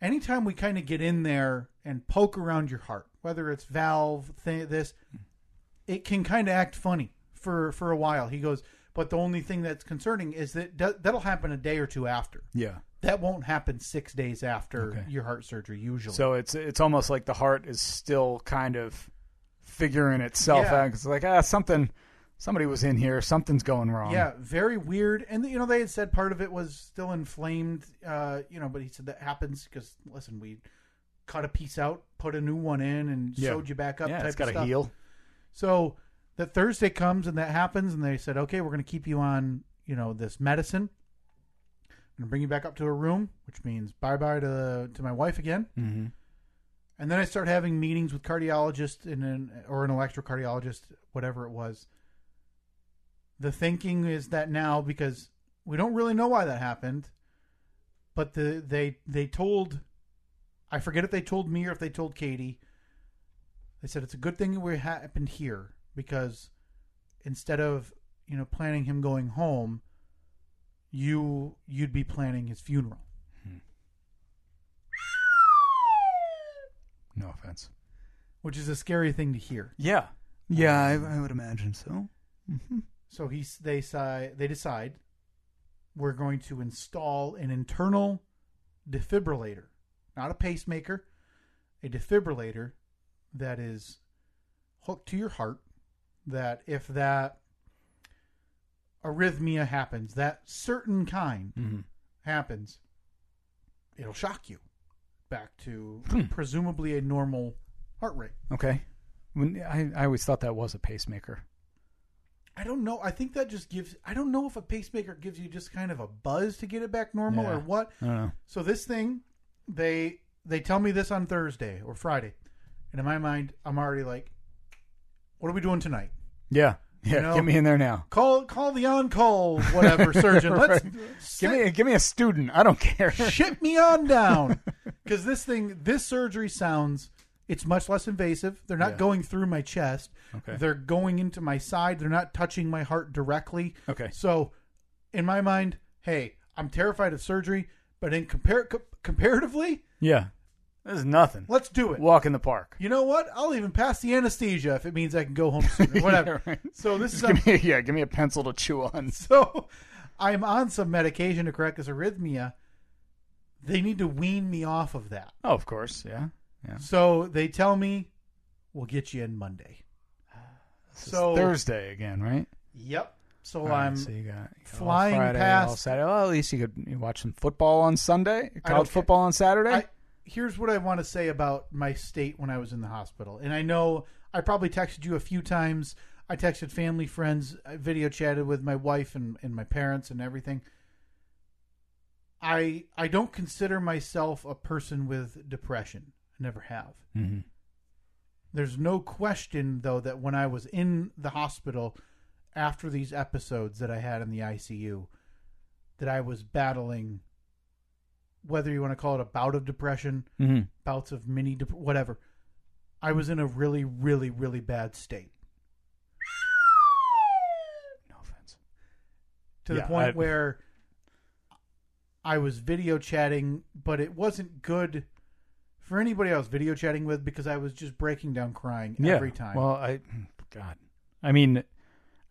Anytime we kind of get in there and poke around your heart, whether it's valve, th- this, it can kind of act funny for for a while. He goes, but the only thing that's concerning is that d- that'll happen a day or two after. Yeah. That won't happen six days after Okay. your heart surgery usually. So it's it's almost like the heart is still kind of figuring itself Yeah. out. It's like ah something, somebody was in here. Something's going wrong. yeah, very weird. And you know they had said part of it was still inflamed. Uh, you know, but he said that happens because listen, we cut a piece out, put a new one in, and Yeah. sewed you back up. Yeah. type It's got of to stuff. heal. So the Thursday comes and that happens, and they said, okay, we're going to keep you on, you know, this medicine. I'm going to bring you back up to a room, which means bye bye to to my wife again. Mm-hmm. And then I start having meetings with cardiologists and an, or an electrocardiologist, whatever it was. The thinking is that now because we don't really know why that happened, but the they they told, I forget if they told me or if they told Katie. They said it's a good thing it happened here because instead of you know planning him going home, you you'd be planning his funeral. Hmm. No offense. which is a scary thing to hear. Yeah. Yeah, I, I would imagine so. Mm-hmm. So he they decide they decide we're going to install an internal defibrillator, not a pacemaker, a defibrillator that is hooked to your heart. That if that arrhythmia happens, that certain kind Mm-hmm. happens, it'll shock you back to Hmm. presumably a normal heart rate. Okay. When, I, I always thought that was a pacemaker. I don't know. I think that just gives. I don't know if a pacemaker gives you just kind of a buzz to get it back normal Yeah. or what. I don't know. So this thing, they they tell me this on Thursday or Friday, and in my mind, I'm already like, "What are we doing tonight? Yeah. Yeah. You know- get me in there now. Call call the on call whatever surgeon. Let's Right. Give me give me a student. I don't care. ship me on down because this thing this surgery sounds it's much less invasive they're not Yeah. going through my chest Okay. they're going into my side they're not touching my heart directly Okay. so in my mind hey i'm terrified of surgery but in compar- co- comparatively Yeah. This is nothing. let's do it Walk in the park. you know what i'll even pass the anesthesia if it means i can go home sooner whatever Yeah, right. so this is Just give me, yeah, give me a pencil to chew on. so i'm on some medication to correct this arrhythmia they need to wean me off of that Oh, of course. Yeah. Yeah. So they tell me we'll get you in Monday. This So- Thursday again, right? Yep. So All right, I'm so you got, you got all flying Friday, past- all Saturday. Well, at least you could you watch some football on Sunday, college football on Saturday. I, here's what I want to say about my state when I was in the hospital. And I know I probably texted you a few times. I texted family, friends, I video chatted with my wife and, and my parents and everything. I I don't consider myself a person with depression. I never have. mm-hmm. There's no question though that when I was in the hospital after these episodes that I had in the ICU that I was battling whether you want to call it a bout of depression, Mm-hmm. bouts of mini dep- whatever. I was in a really really really bad state No offense. to Yeah, the point I- where I was video chatting, but it wasn't good for anybody I was video chatting with because I was just breaking down crying Yeah. every time. Well, I God, I mean,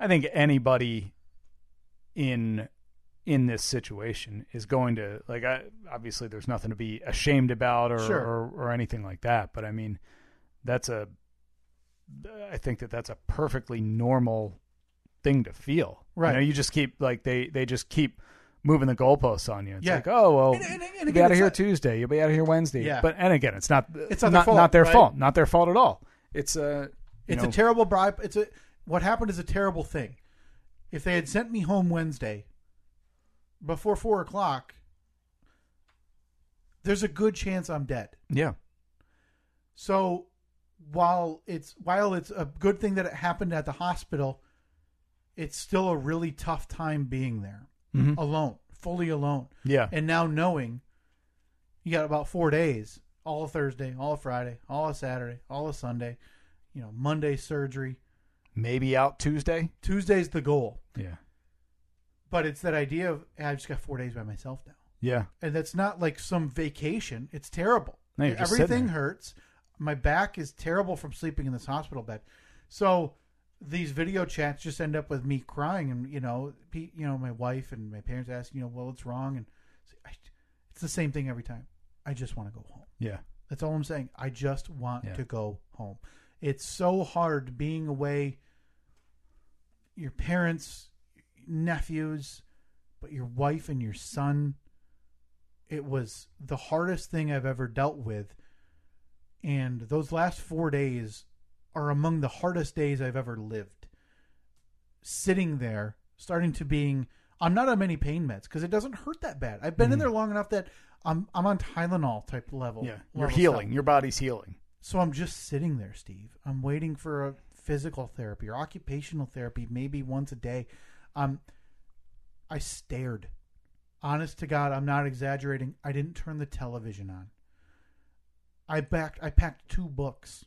I think anybody in in this situation is going to like. I, obviously, there's nothing to be ashamed about or, Sure. or or anything like that. But I mean, that's a. I think that that's a perfectly normal thing to feel. Right. You know, you just keep like they they just keep moving the goalposts on you. It's Yeah. like, oh well, And- and- and you'll be out of here not- Tuesday. You'll be out of here Wednesday. Yeah. But and again, it's not It's not their fault, not their right? fault. Not their fault at all. It's uh, a it's know, a terrible bribe. It's a what happened is a terrible thing. If they had sent me home Wednesday before four o'clock, there's a good chance I'm dead. yeah. So while it's while it's a good thing that it happened at the hospital, it's still a really tough time being there Mhm. alone, fully alone. Yeah. And now knowing you got about four days, all Thursday, all Friday, all Saturday, all Sunday, you know, Monday surgery. Maybe out Tuesday. Tuesday's the goal. Yeah. But it's that idea of "Hey, I just got four days by myself now. Yeah. And that's not like some vacation. It's terrible. No, you're just sitting Everything there. hurts. My back is terrible from sleeping in this hospital bed. So these video chats just end up with me crying, and you know, pe- you know, my wife and my parents ask, you know, well, what's wrong, and I, it's the same thing every time. I just want to go home. Yeah. That's all I'm saying. I just want Yeah. to go home. It's so hard being away. Your parents, nephews, but your wife and your son. It was the hardest thing I've ever dealt with. And those last four days are among the hardest days I've ever lived. Sitting there, starting to being, I'm not on many pain meds because it doesn't hurt that bad. I've been in Mhm. there long enough that I'm I'm on Tylenol type level. Yeah. You're level healing. stuff. Your body's healing. So I'm just sitting there, Steve. I'm waiting for a physical therapy or occupational therapy, maybe once a day. Um, I stared. Honest to God, I'm not exaggerating. I didn't turn the television on. I backed. I packed two books.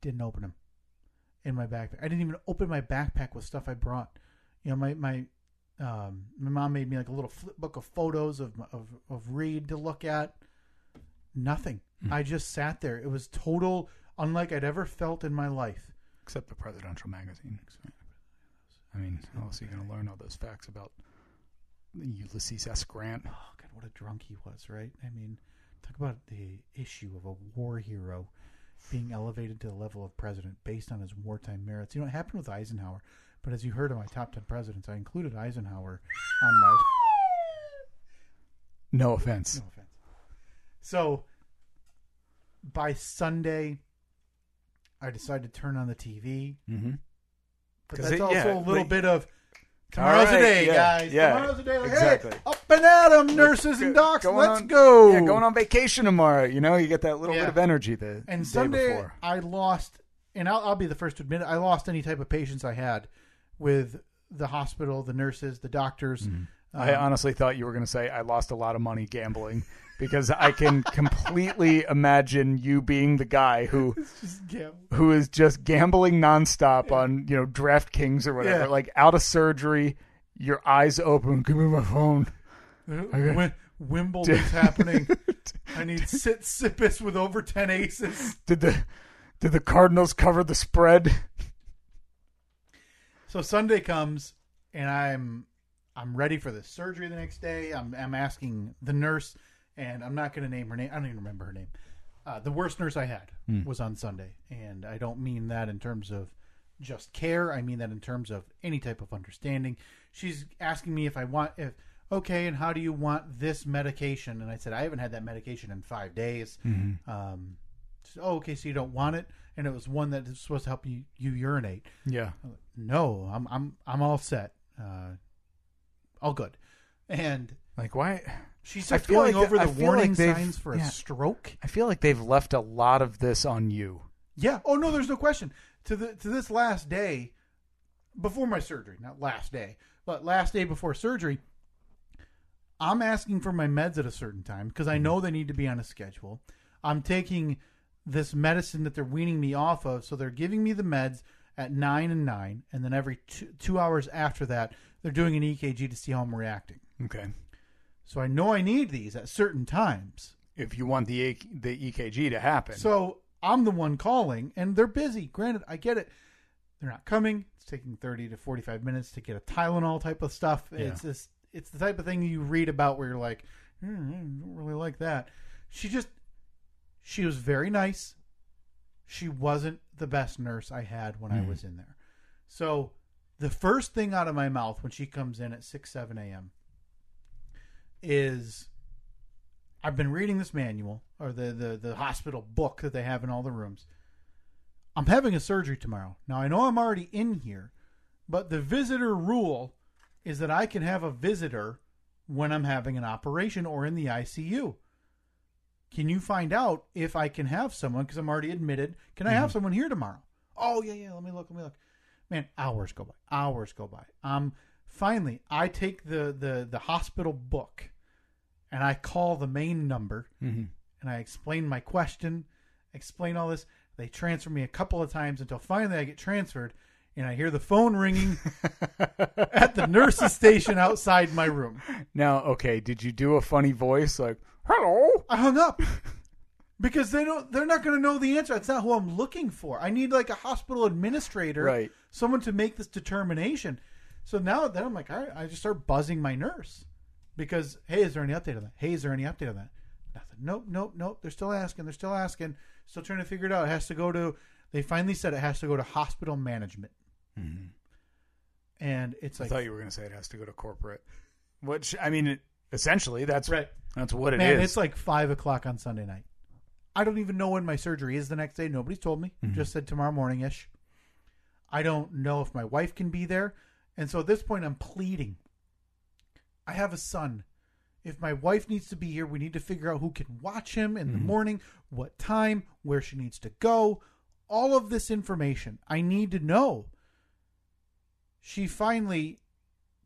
Didn't open them in my backpack. I didn't even open my backpack with stuff I brought. You know, my my um, my mom made me like a little flip book of photos of of of Reed to look at. Nothing. Hmm. I just sat there. It was total, unlike I'd ever felt in my life. Except the presidential magazine. I mean, how else are you going to learn all those facts about Ulysses S. Grant? Oh God, what a drunk he was, right? I mean, talk about the issue of a war hero being elevated to the level of president based on his wartime merits. You know, it happened with Eisenhower, but as you heard of my top ten presidents, I included Eisenhower on my. No offense. No offense. So by Sunday, I decided to turn on the TV. Mm-hmm. But that's it- also yeah, a little like- bit of tomorrow's right, a day, yeah, guys. yeah, tomorrow's a day. Like, exactly. Hey, up and at 'em, nurses and docs. Let's on- go. Yeah, going on vacation tomorrow. You know, you get that little bit of energy the And day Sunday, before. I lost, and I'll, I'll be the first to admit it. I lost any type of patience I had with the hospital, the nurses, the doctors. Mm-hmm. I Um, honestly thought you were going to say I lost a lot of money gambling because I can completely imagine you being the guy who who is just gambling nonstop on you know DraftKings or whatever, Yeah. like out of surgery, your eyes open. Give me my phone. Uh, Wim- Wimbledon's happening. I need Tsitsipas with over ten aces. Did the did the Cardinals cover the spread? So Sunday comes, and I'm I'm ready for the surgery the next day. I'm I'm asking the nurse, and I'm not going to name her name. I don't even remember her name. Uh, the worst nurse I had was on Sunday, and I don't mean that in terms of just care. I mean that in terms of any type of understanding. She's asking me if I want if okay, and how do you want this medication? And I said I haven't had that medication in five days. Um, said, oh, okay, so you don't want it, and it was one that is supposed to help you you urinate. Yeah. No, I'm I'm I'm all set, uh, all good, and Like why? She's I feel going like- over I the warning like signs for yeah. a stroke. I feel like they've left a lot of this on you. Yeah. Oh no, there's no question. To the to this last day before my surgery, not last day, but last day before surgery, I'm asking for my meds at a certain time because I mm-hmm. know they need to be on a schedule. I'm taking this medicine that they're weaning me off of, so they're giving me the meds at nine and nine, and then every two, two hours after that, they're doing an EKG to see how I'm reacting. Okay. So I know I need these at certain times. If you want the A- the EKG to happen. So I'm the one calling, and they're busy. Granted, I get it. They're not coming. It's taking 30 to 45 minutes to get a Tylenol type of stuff. It's just, it's the type of thing you read about where you're like, hmm, I don't really like that. She just, she was very nice. She wasn't the best nurse I had when I was in there. So the first thing out of my mouth when she comes in at 6, 7 a.m. is I've been reading this manual or the, the, the hospital book that they have in all the rooms. I'm having a surgery tomorrow. Now I know I'm already in here, but the visitor rule is that I can have a visitor when I'm having an operation or in the ICU. Can you find out if I can have someone because I'm already admitted? Can I have someone here tomorrow? Oh yeah, yeah. Let me look. Let me look. Man, hours go by. Hours go by. Um, finally, I take the the the hospital book, and I call the main number, Mhm. and I explain my question, explain all this. They transfer me a couple of times until finally I get transferred, and I hear the phone ringing at the nurse's station outside my room. now, okay, did you do a funny voice like "Hello"? I hung up because they don't. They're not going to know the answer. That's not who I'm looking for. I need like a hospital administrator, Right. Someone to make this determination. So now then I'm like, all right. I just start buzzing my nurse because hey, is there any update on that? Hey, is there any update on that? Nothing. Nope, nope, nope. They're still asking. They're still asking. Still trying to figure it out. It has to go to. They finally said it has to go to hospital management. Mm-hmm. And it's I like, I thought you were going to say it has to go to corporate. Which I mean, it, essentially, that's right. That's what it is. Man, it's like five o'clock on Sunday night. I don't even know when my surgery is the next day. Nobody's told me. Mm-hmm. Just said tomorrow morning ish. I don't know if my wife can be there. And so at this point, I'm pleading. I have a son. If my wife needs to be here, we need to figure out who can watch him in the morning, what time, where she needs to go. All of this information I need to know. She finally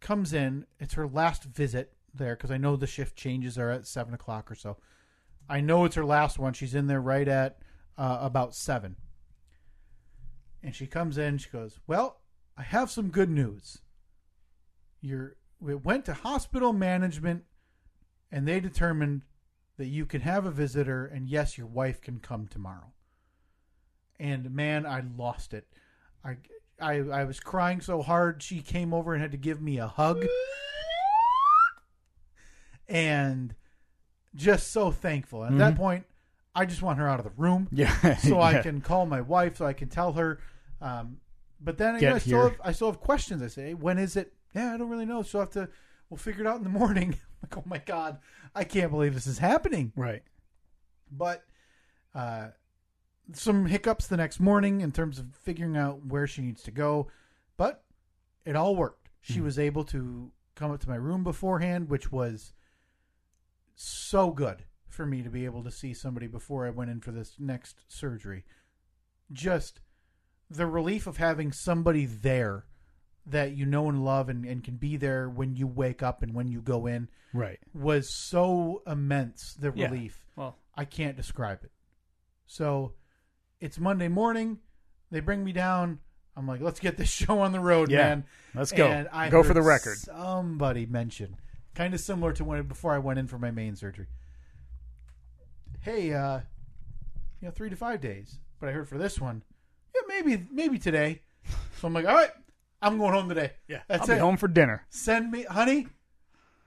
comes in. It's her last visit there because I know the shift changes are at seven o'clock or so. I know it's her last one. She's in there right at uh, about seven. And she comes in. She goes, "Well, I have some good news. You're we went to hospital management, and they determined that you can have a visitor, and yes, your wife can come tomorrow." And man, I lost it. I I I was crying so hard. She came over and had to give me a hug, and just so thankful. At that point, I just want her out of the room yeah. so I yeah. can call my wife, so I can tell her. Um, but then you know, I still have, I still have questions. I say, when is it? Yeah, I don't really know. So I have to. We'll figure it out in the morning. like, oh my god, I can't believe this is happening. right. But uh, some hiccups the next morning in terms of figuring out where she needs to go. But it all worked. She was able to come up to my room beforehand, which was so good for me to be able to see somebody before I went in for this next surgery. Just the relief of having somebody there that you know and love and, and can be there when you wake up and when you go in Right. was so immense the Yeah. relief Well, I can't describe it. So it's Monday morning. They bring me down. I'm like, let's get this show on the road, Yeah. man. Let's go. And I Go for the record. Somebody mentioned, kind of similar to when before I went in for my main surgery. Hey, uh, you know, three to five days. But I heard for this one, yeah, maybe maybe today. So I'm like, all right, I'm going home today. yeah. That's I'll be it. home for dinner. Send me, honey.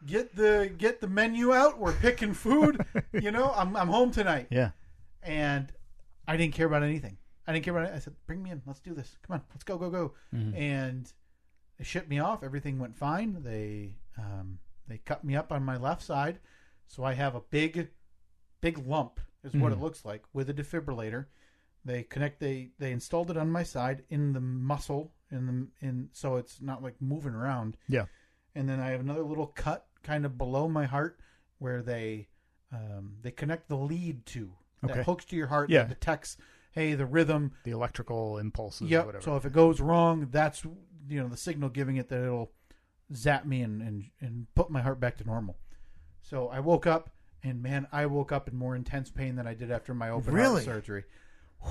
Get the get the menu out. We're picking food. you know, I'm I'm home tonight Yeah. and I didn't care about anything. I didn't care about it. I said, "Bring me in. Let's do this. Come on, let's go, go, go." And they shipped me off. Everything went fine. They um, they cut me up on my left side, so I have a big, big lump is what it looks like with a defibrillator. They connect. They they installed it on my side in the muscle in the in so it's not like moving around. Yeah. And then I have another little cut kind of below my heart where they um, they connect the lead to that Okay. hooks to your heart Yeah. that detects hey the rhythm The electrical impulses. or Yep. whatever. So if it goes wrong, that's you know the signal giving it that it'll zap me and and and put my heart back to normal. So I woke up and man, I woke up in more intense pain than I did after my open Really? heart surgery.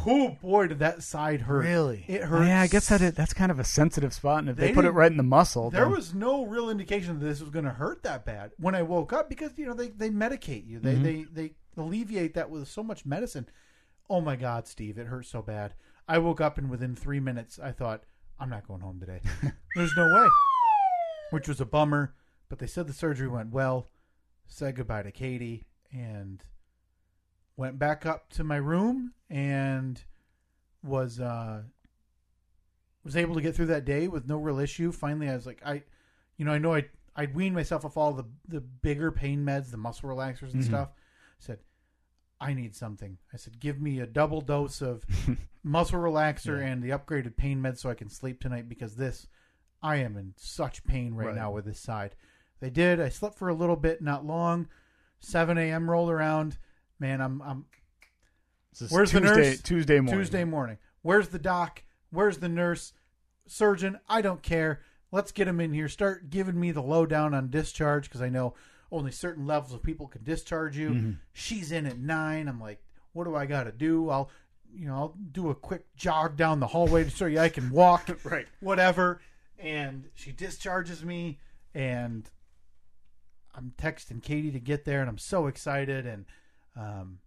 Oh boy, did that side hurt! Really, it hurt. yeah, I guess that it, that's kind of a sensitive spot, and if they, They put it right in the muscle, There then- was no real indication that this was going to hurt that bad when I woke up because you know they, they medicate you. They, Mm-hmm. they they alleviate that with so much medicine. Oh my God, Steve, it hurt so bad. I woke up and within three minutes I thought I'm not going home today. There's no way, which was a bummer. But they said the surgery went well. Said goodbye to Katie and went back up to my room and was uh was able to get through that day with no real issue. Finally, I was like, I, you know, I know I I'd weaned myself off all the the bigger pain meds, the muscle relaxers and Mhm. stuff. I said, I need something. I said, give me a double dose of muscle relaxer Yeah. and the upgraded pain meds so I can sleep tonight because this, I am in such pain right, Right. now with this side. They did. I slept for a little bit, not long. 7 a.m. rolled around. Man, I'm I'm Where's the Tuesday, nurse? Tuesday morning. Tuesday morning. Where's the doc? Where's the nurse? Surgeon? I don't care. Let's get him in here. Start giving me the lowdown on discharge because I know only certain levels of people can discharge you. Mm-hmm. She's in at nine. I'm like, what do I got to do? I'll, you know, I'll do a quick jog down the hallway to show you I can walk. Right. Whatever. And she discharges me, and I'm texting Katie to get there, and I'm so excited. And um,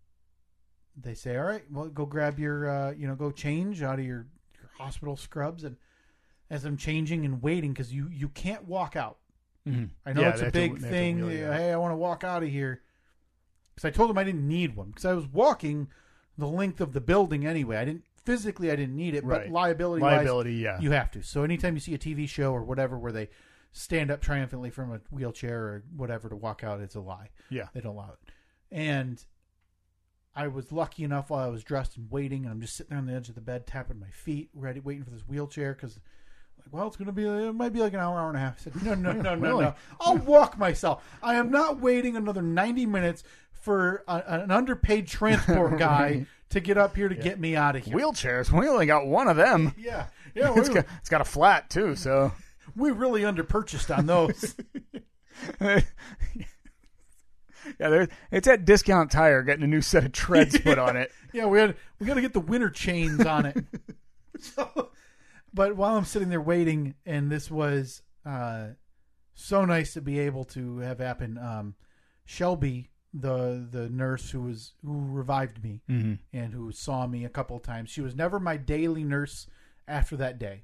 they say, "All right, well, go grab your, uh, you know, go change out of your, your hospital scrubs." And as I'm changing and waiting, because you you can't walk out. Mhm. I know Yeah, it's a big to thing. wheel out. Hey, I want to walk out of here. Because I told them I didn't need one because I was walking the length of the building anyway. I didn't physically, I didn't need it, Right. but liability, Liability, yeah. you have to. So anytime you see a TV show or whatever where they stand up triumphantly from a wheelchair or whatever to walk out, it's a lie. yeah. They don't allow it. And I was lucky enough while I was dressed and waiting, and I'm just sitting there on the edge of the bed, tapping my feet, ready, waiting for this wheelchair because. Like, well, it's to be, it might be like an hour, hour and a half. I said, no, no, no, no, Really? no. I'll walk myself. I am not waiting another 90 minutes for a, an underpaid transport guy Right. to get up here to get me out of here. Wheelchairs. We only got one of them. yeah. Yeah. It's got, it's got a flat too, so we really underpurchased on those. Yeah, there, it's at Discount Tire getting a new set of treads put on it. Yeah, we had we got to get the winter chains on it. so, but while I'm sitting there waiting, and this was uh, so nice to be able to have happen. Um, Shelby, the the nurse who was who revived me Mm-hmm. and who saw me a couple of times, she was never my daily nurse after that day.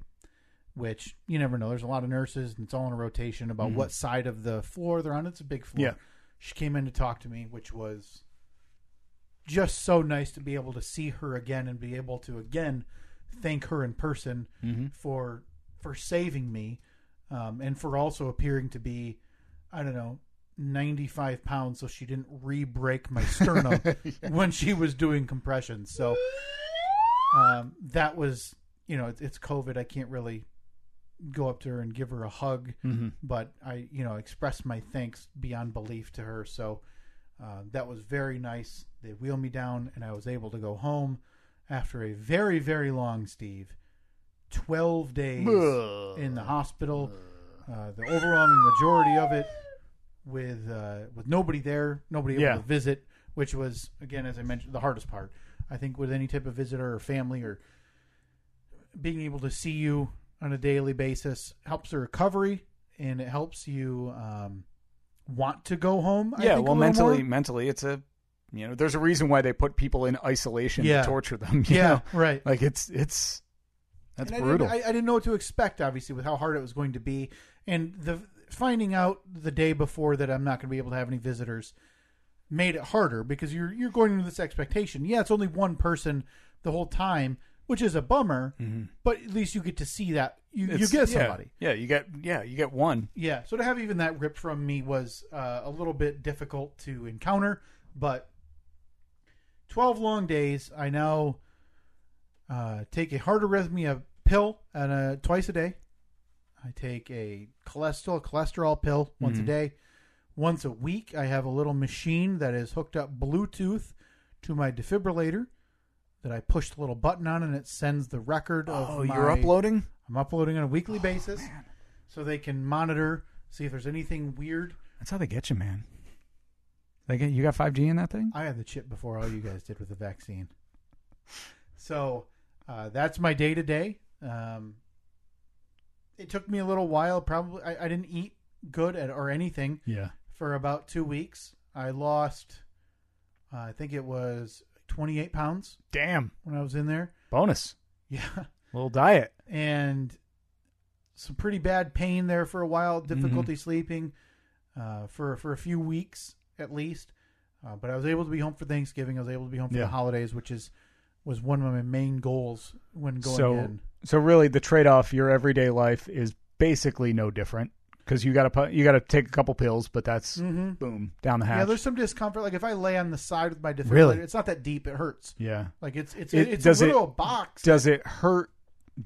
Which you never know. There's a lot of nurses, and it's all in a rotation about what side of the floor they're on. It's a big floor. Yeah. She came in to talk to me, which was just so nice to be able to see her again and be able to again thank her in person Mm-hmm. for for saving me um, and for also appearing to be I don't know 95 pounds so she didn't re-break my sternum when she was doing compressions so um, that was you know it's, it's COVID. I can't really go up to her and give her a hug Mm-hmm. but I, you know, expressed my thanks beyond belief to her. So uh, that was very nice. They wheeled me down, and I was able to go home after a very, very long, Steve, twelve days in the hospital. Uh, the overwhelming majority of it with uh, with nobody there, nobody able Yeah. to visit, which was again, as I mentioned, the hardest part. I think with any type of visitor or family or being able to see you on a daily basis helps the recovery and it helps you um, want to go home. I Yeah, think, well, mentally, more. mentally, it's a you know, there's a reason why they put people in isolation Yeah. to torture them. you yeah, know? right. like it's it's that's And I brutal. didn't, I, I didn't know what to expect, obviously, with how hard it was going to be, and the finding out the day before that I'm not going to be able to have any visitors made it harder because you're you're going into this expectation. Yeah, it's only one person the whole time, which is a bummer. Mm-hmm. But at least you get to see that you you It's- get yeah, somebody. Yeah, you get yeah, you get one. Yeah, so to have even that ripped from me was uh, a little bit difficult to encounter, but 12 long days. I now uh, take a heart arrhythmia pill and a, twice a day. I take a cholesterol cholesterol pill once a day. Once a week, I have a little machine that is hooked up Bluetooth to my defibrillator that I push the little button on, and it sends the record of Oh, my- you're uploading? I'm uploading on a weekly basis, so they can monitor, see if there's anything weird. That's how they get you, man. They get you got 5G in that thing? I had the chip before all you guys did with the vaccine, so uh, that's my day to day. It took me a little while. Probably I, I didn't eat good at, or anything Yeah. for about two weeks. I lost, uh, I think it was 28 pounds Damn. when I was in there. Bonus. Yeah. Little diet. and some pretty bad pain there for a while, difficulty Mm-hmm. sleeping uh, for for a few weeks at least. Uh, but I was able to be home for Thanksgiving. I was able to be home for Yeah. the holidays, which is was one of my main goals when going so in. so really the trade-off your everyday life is basically no different cuz you got to you got to take a couple pills, but that's boom, down the hatch. Mm-hmm. Yeah, there's some discomfort. Like if I lay on the side with my defibrillator, Really? it's not that deep. It hurts. yeah. Like it's it's It- it's does a it- box. Does it hurt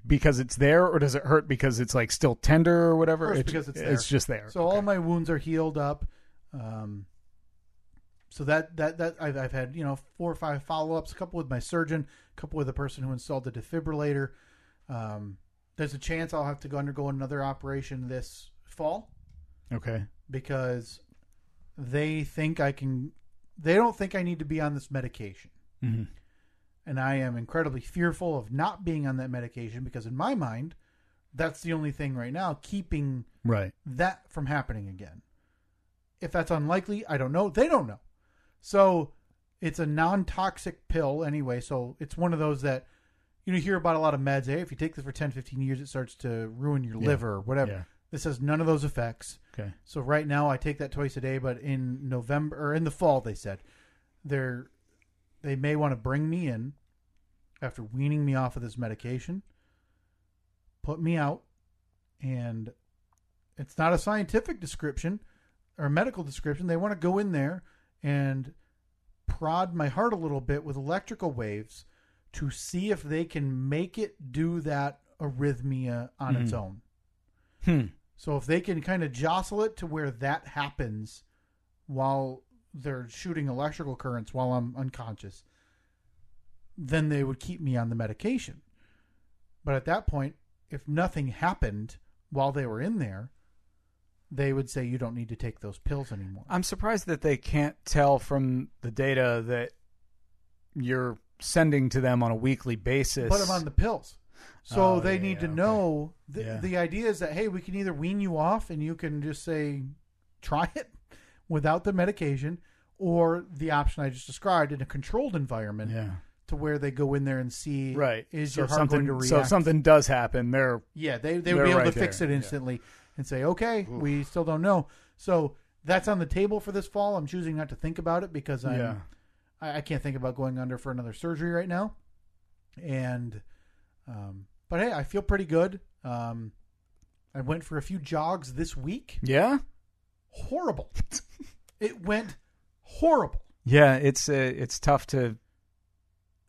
because it's there or does it hurt because it's like still tender or whatever? Hurts It- because it's there. It's just there. So all my wounds are healed up. Um, so that that that I've, I've had you know four or five follow ups, a couple with my surgeon, a couple with the person who installed the defibrillator. Um, there's a chance I'll have to go undergo another operation this fall okay. because they think I can. They don't think I need to be on this medication, Mhm. and I am incredibly fearful of not being on that medication because in my mind, that's the only thing right now keeping Right. that from happening again. If that's unlikely, I don't know. They don't know. So it's a non toxic pill anyway. So it's one of those that you know you hear about a lot of meds. Hey, if you take this for 10, 15 years, it starts to ruin your Yeah. liver or whatever. Yeah. This has none of those effects. Okay. So right now I take that twice a day, but in November or in the fall they said they're they may want to bring me in after weaning me off of this medication, put me out, and it's not a scientific description or a medical description. They want to go in there and prod my heart a little bit with electrical waves to see if they can make it do that arrhythmia on its own. Hmm. So if they can kind of jostle it to where that happens while they're shooting electrical currents while I'm unconscious, then they would keep me on the medication. But at that point, if nothing happened while they were in there, they would say you don't need to take those pills anymore. I'm surprised that they can't tell from the data that you're sending to them on a weekly basis. Put them on the pills. So Oh, they yeah, need yeah, to okay. know the, Yeah. the idea is that hey, we can either wean you off and you can just say try it without the medication, or the option I just described in a controlled environment yeah. to where they go in there and see Right. is so your heart something going to react? so if something does happen, they're yeah, they they would be able right to fix there. it instantly and say okay, we still don't know. So that's on the table for this fall. I'm choosing not to think about it because I'm. I, I can't think about going under for another surgery right now. And, um, but hey, I feel pretty good. Um, I went for a few jogs this week. Yeah? Horrible. it went horrible. Yeah, it's uh, it's tough to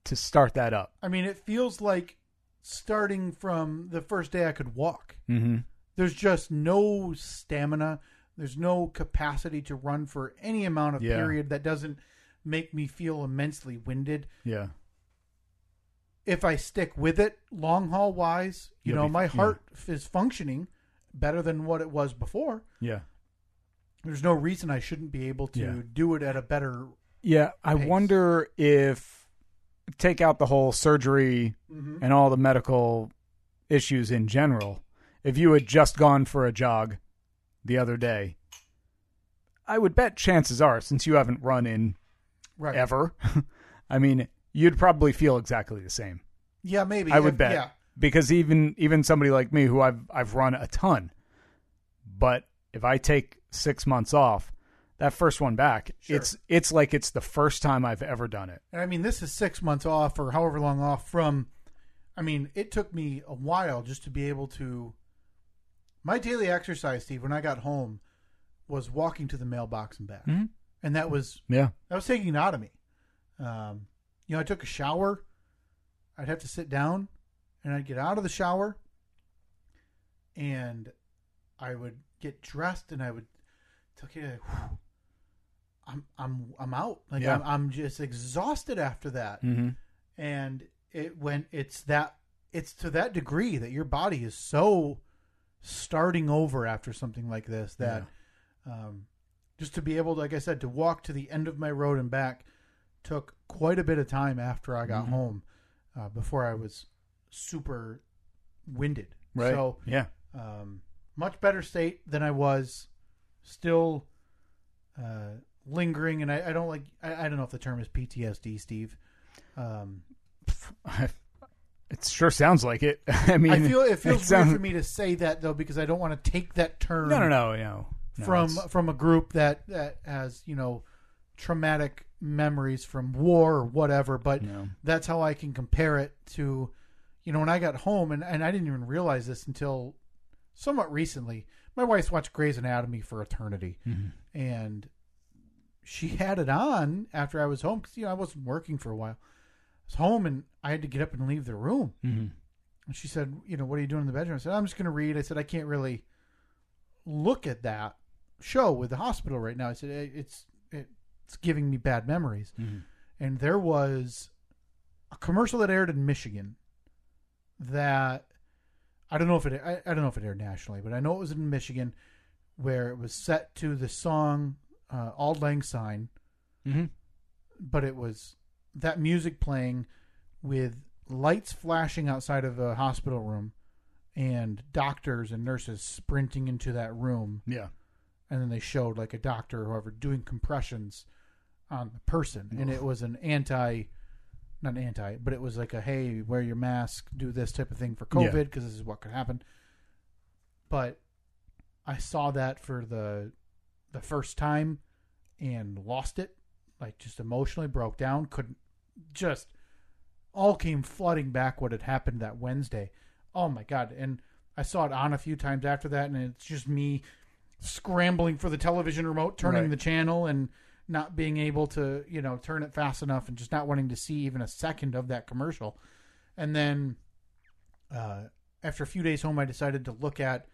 to start that up. I mean, it feels like starting from the first day I could walk. Mm-hmm. There's just no stamina. There's no capacity to run for any amount of Yeah. period that doesn't make me feel immensely winded. Yeah. If I stick with it long haul wise, you You'll know, be- my yeah. heart is functioning better than what it was before. Yeah. There's no reason I shouldn't be able to Yeah. do it at a better. Yeah, I pace. wonder if take out the whole surgery mm-hmm. and all the medical issues in general. If you had just gone for a jog the other day, I would bet chances are, since you haven't run in Right. ever, I mean, you'd probably feel exactly the same. Yeah, maybe. I would If- bet Yeah. because even even somebody like me who I've I've run a ton, but if I take six months off, that first one back, Sure. it's it's like it's the first time I've ever done it. And I mean, this is six months off or however long off from I mean, it took me a while just to be able to. My daily exercise, Steve, when I got home, was walking to the mailbox and back, Mhm. and that was Yeah. that was taking it out of me. Um, you know, I took a shower. I'd have to sit down, and I'd get out of the shower, and I would get dressed, and I would take "Whew, "I'm I'm I'm out. Like Yeah. I'm, I'm just exhausted after that." Mm-hmm. and it when it's that it's to that degree that your body is so starting over after something like this that um, just to be able to, like I said, to walk to the end of my road and back took quite a bit of time after I got Mhm. home uh, before I was super winded. Right. So yeah. um, much better state than I was. Still uh, lingering, and I, I don't like. I, I don't know if the term is PTSD, Steve. Um, It sure sounds like it. I mean, I feel it feels sounds- weird for me to say that though because I don't want to take that term No, no, no, no. no from it's- from a group that that has you know traumatic memories from war or whatever. But that's how I can compare it to you know when I got home and and I didn't even realize this until somewhat recently. My wife's watched Grey's Anatomy for eternity, Mhm. and she had it on after I was home because you know I wasn't working for a while. I was home and I had to get up and leave the room. Mhm. And she said, "You know, what are you doing in the bedroom?" I said, "I'm just going to read." I said, "I can't really look at that show with the hospital right now." I said, "It's it's giving me bad memories." Mhm. And there was a commercial that aired in Michigan that I don't know if it I, I don't know if it aired nationally, but I know it was in Michigan where it was set to the song uh, "Auld Lang Syne." Mhm. but it was that music playing with lights flashing outside of a hospital room and doctors and nurses sprinting into that room Yeah. And then they showed like a doctor or whoever doing compressions on the person. And it was an anti not an anti but it was like a hey wear your mask do this type of thing for covid because this is what could happen. But i saw that for the the first time and lost it like just emotionally broke down couldn't just all came flooding back what had happened that wednesday. Oh my god. And i saw it on a few times after that and it's just me scrambling for the television remote turning Right. the channel and not being able to you know turn it fast enough and just not wanting to see even a second of that commercial and then uh, after a few days home i decided to look at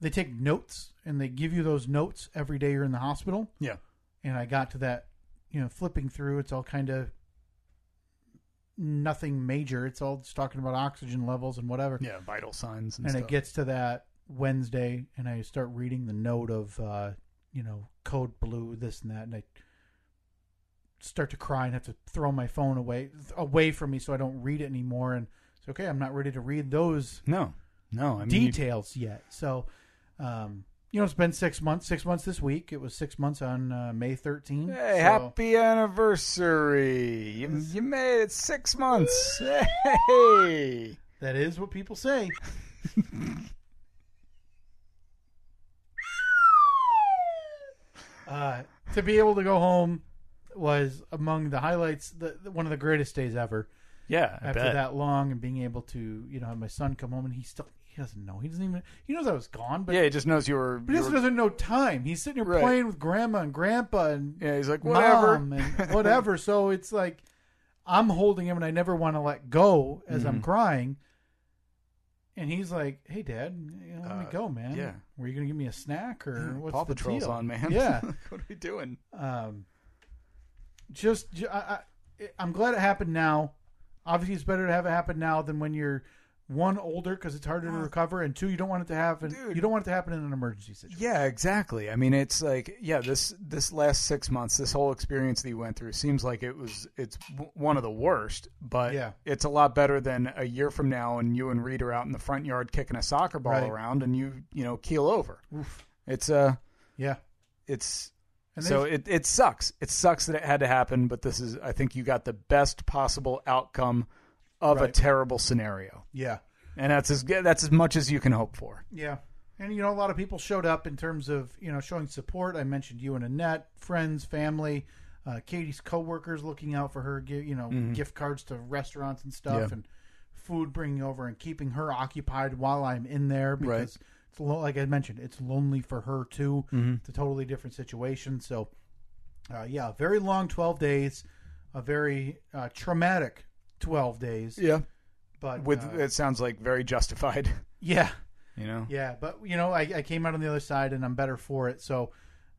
they take notes and they give you those notes every day you're in the hospital Yeah. and i got to that you know flipping through it's all kind of nothing major it's all just talking about oxygen levels and whatever Yeah. Vital signs and, and it gets to that Wednesday, and I start reading the note of, uh, you know, code blue, this and that, and I start to cry and have to throw my phone away away from me so I don't read it anymore. And it's okay, I'm not ready to read those no, no. I mean, you- details yet. So, um, you know, it's been six months. Six months this week. It was six months on uh, May 13th. Hey, so- happy anniversary! You, you made it six months. Hey, That is what people say. uh, to be able to go home was among the highlights, the, the- one of the greatest days ever. yeah. I after bet. that long and being able to, you know, have my son come home and he still he doesn't know. He doesn't even he knows I was gone, but yeah, he just knows you were. but he you also were- doesn't know time. He's sitting here Right. playing with grandma and grandpa and yeah, he's like whatever. mom and whatever. so it's like I'm holding him and I never want to let go as I'm Mhm. crying. And he's like, "Hey, Dad, you know, let me Uh, go, man. yeah. were you gonna give me a snack or what's Paw the Patrol's deal?" on, man. Yeah, what are we doing? um, just ju- I, I, I'm glad it happened now. Obviously, it's better to have it happen now than when you're one older because it's harder to recover, and two, you don't want it to happen. Dude. You don't want it to happen in an emergency situation. Yeah, exactly. I mean, it's like yeah, this this last six months, this whole experience that you went through seems like it was it's w- one of the worst, but Yeah. it's a lot better than a year from now, and you and Reed are out in the front yard kicking a soccer ball Right. around, and you you know keel over. Oof. It's uh Yeah, it's And so it it sucks. It sucks that it had to happen, but this is I think you got the best possible outcome of a terrible scenario, yeah. and that's as that's as much as you can hope for. Yeah. And you know, a lot of people showed up in terms of you know showing support. I mentioned you and Annette, friends, family, uh, Katie's coworkers looking out for her. You know, Mhm. gift cards to restaurants and stuff, Yeah. and food bringing over and keeping her occupied while I'm in there because it's lo- like I mentioned, it's lonely for her too. Mm-hmm. It's a totally different situation. So, uh, yeah, very long twelve days, a very uh, traumatic twelve days. Yeah. But With uh, it sounds like very justified. yeah, You know. yeah, but you know, I, I came out on the other side, and I'm better for it. So,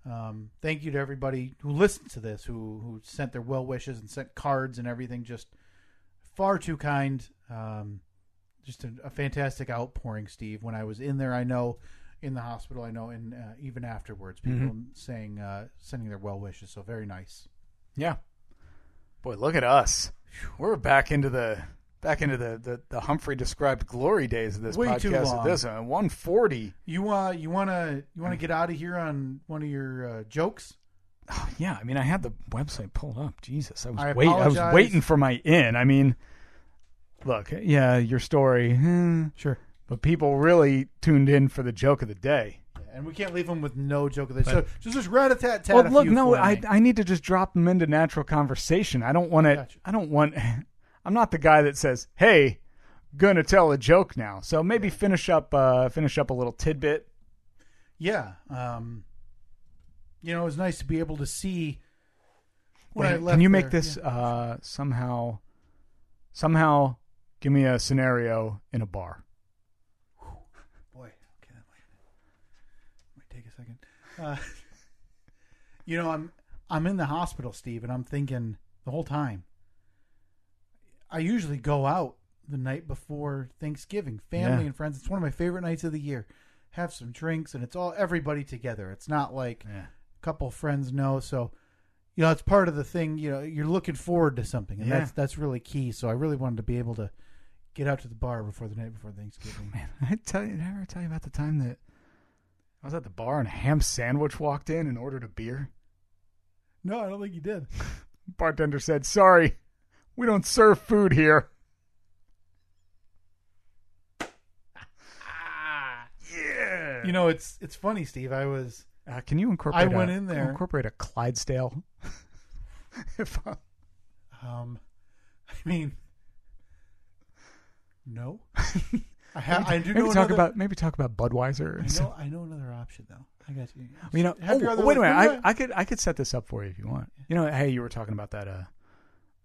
um, thank you to everybody who listened to this, who who sent their well wishes and sent cards and everything. Just far too kind. Um, just a, a fantastic outpouring, Steve. When I was in there, I know in the hospital, I know, and uh, even afterwards, people saying uh, sending their well wishes. So very nice. Yeah. Boy, look at us. We're back into the back into the the, the Humphrey described glory days of this Way too podcast. long. Of this one, one forty. You uh, you wanna you wanna get out of here on one of your uh, jokes? Oh, yeah, I mean, I had the website pulled up. Jesus, I was I wait, I was waiting for my in. I mean, look, yeah, your story, eh, Sure. but people really tuned in for the joke of the day. And we can't leave them with no joke of this. So just just rat a tat tat. Well, look, no, I. I need to just drop them into natural conversation. I don't want to. Gotcha. I don't want. I'm not the guy that says, "Hey, gonna tell a joke now." So maybe finish up uh finish up a little tidbit. Yeah. Um, you know, it was nice to be able to see. When I left can you make there. this uh somehow somehow give me a scenario in a bar? Boy, okay, that might, might take a second. Uh, you know, I'm I'm in the hospital, Steve, and I'm thinking the whole time. I usually go out the night before Thanksgiving, family Yeah. and friends. It's one of my favorite nights of the year. Have some drinks, and it's all everybody together. It's not like Yeah. a couple friends know. So, you know, it's part of the thing. You know, you're looking forward to something, and Yeah. that's that's really key. So, I really wanted to be able to get out to the bar before the night before Thanksgiving. Man, I tell you, did I ever tell you about the time that I was at the bar and a ham sandwich walked in and ordered a beer? No, I don't think you did. Bartender said, "Sorry, we don't serve food here." yeah. You know, it's it's funny, Steve. I was Uh, can you incorporate? I went a- in there- Incorporate a Clydesdale. if I, um I mean no. I have I do maybe know talk another, about maybe talk about Budweiser. I know I know another option though. I got you. You know, oh, wait a minute. I, I could I could set this up for you if you want. You know, hey, you were talking about that uh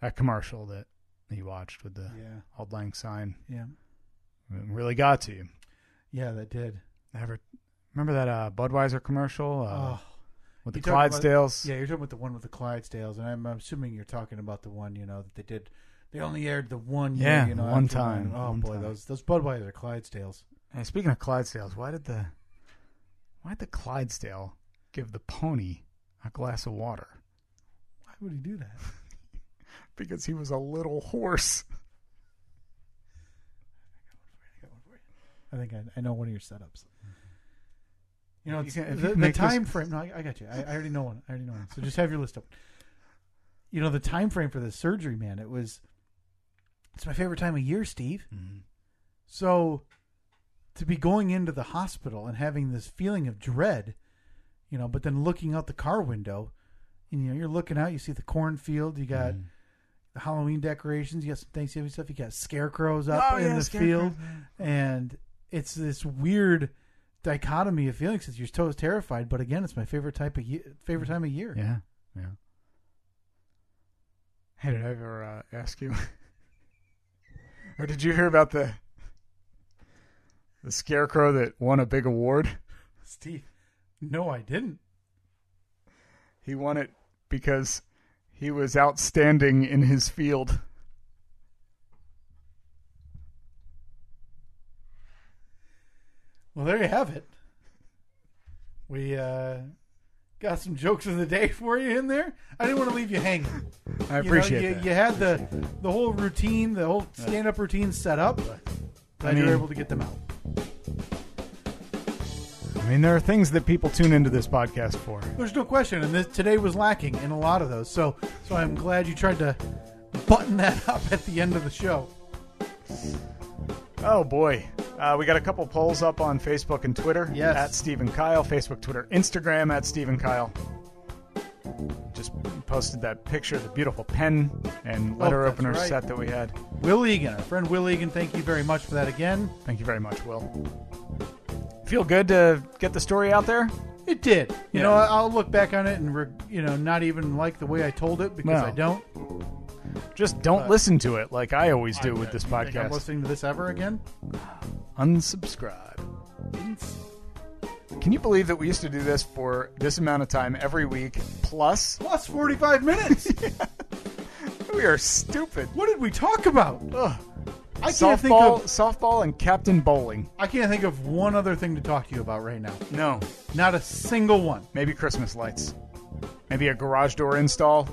that commercial that you watched with the Yeah. Auld Lang Syne. Yeah. It really got to you. Yeah, that did. Ever remember that uh, Budweiser commercial uh, oh. with the talking about- Clydesdales? Yeah, you're talking about the one with the Clydesdales, and I'm, I'm assuming you're talking about the one, you know, that they did. They only aired the one year, Yeah, you know, one after time, Oh one boy, time. those those Budweiser Clydesdales. Hey, speaking of Clydesdales, why did the why did the Clydesdale give the pony a glass of water? Why would he do that? Because he was a little horse. I think I, I know one of your setups. You know, You it's, can- if you the, can the make this- time frame. No, I, I got you. I, I already know one. I already know one. So just have your list up. You know, the time frame for the surgery, man. It was. It's my favorite time of year, Steve. So, to be going into the hospital and having this feeling of dread, you know, but then looking out the car window, and, you know, you're looking out, you see the cornfield, you got Mm. the Halloween decorations, you got some Thanksgiving stuff, you got scarecrows up Oh, in yeah, the field, and it's this weird dichotomy of feelings because you're so terrified, but again, it's my favorite type of year, favorite time of year. Yeah, yeah. Hey, did I ever uh, ask you, or did you hear about the the scarecrow that won a big award? Steve, no, I didn't. He won it because he was outstanding in his field. Well, there you have it. We uh, got some jokes of the day for you in there. I didn't want to leave you hanging. I You know, appreciate you, that. You had the the whole routine, the whole stand up routine set up. Glad you mean- were able to get them out. I mean, there are things that people tune into this podcast for. There's no question, and this, today was lacking in a lot of those. So, so I'm glad you tried to button that up at the end of the show. Oh boy, uh, we got a couple polls up on Facebook and Twitter. Yes. at Steve and Kyle, Facebook, Twitter, Instagram at Steve and Kyle. Just posted that picture the beautiful pen and letter Oh, opener right. set that we had. Will Egan, our friend Will Egan, thank you very much for that again. Thank you very much, Will. Feel good to get the story out there? It did. You Yeah. know, I'll look back on it and re- you know not even like the way I told it because No. I don't. Just don't Uh, listen to it like I always do with this think I'm podcast. listening to this ever again? Unsubscribe. Can you believe that we used to do this for this amount of time every week? Plus, Plus 45 minutes. we are stupid. what did we talk about? Ugh. I can't think of. softball, and Captain Bowling. I can't think of one other thing to talk to you about right now. No, Not a single one. maybe Christmas lights. Maybe a garage door install.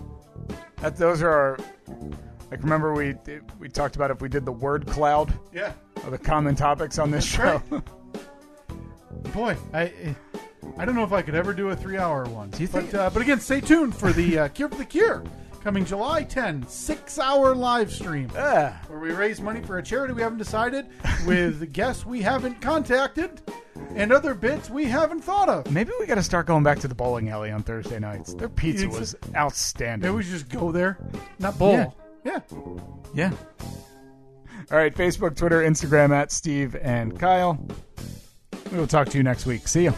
That those are our. Like remember we we talked about if we did the word cloud Yeah. or the common topics on this show. Boy, I I don't know if I could ever do a three-hour one. Do you think- But uh, but again, stay tuned for the uh, Cure for the Cure coming July 10, six-hour live stream where we raise money for a charity we haven't decided with guests we haven't contacted and other bits we haven't thought of. maybe we got to start going back to the bowling alley on Thursday nights. Their pizza was outstanding. Maybe we should just go there, not bowl. Yeah. yeah. Yeah. All right, Facebook, Twitter, Instagram at Steve and Kyle. We will talk to you next week. See you.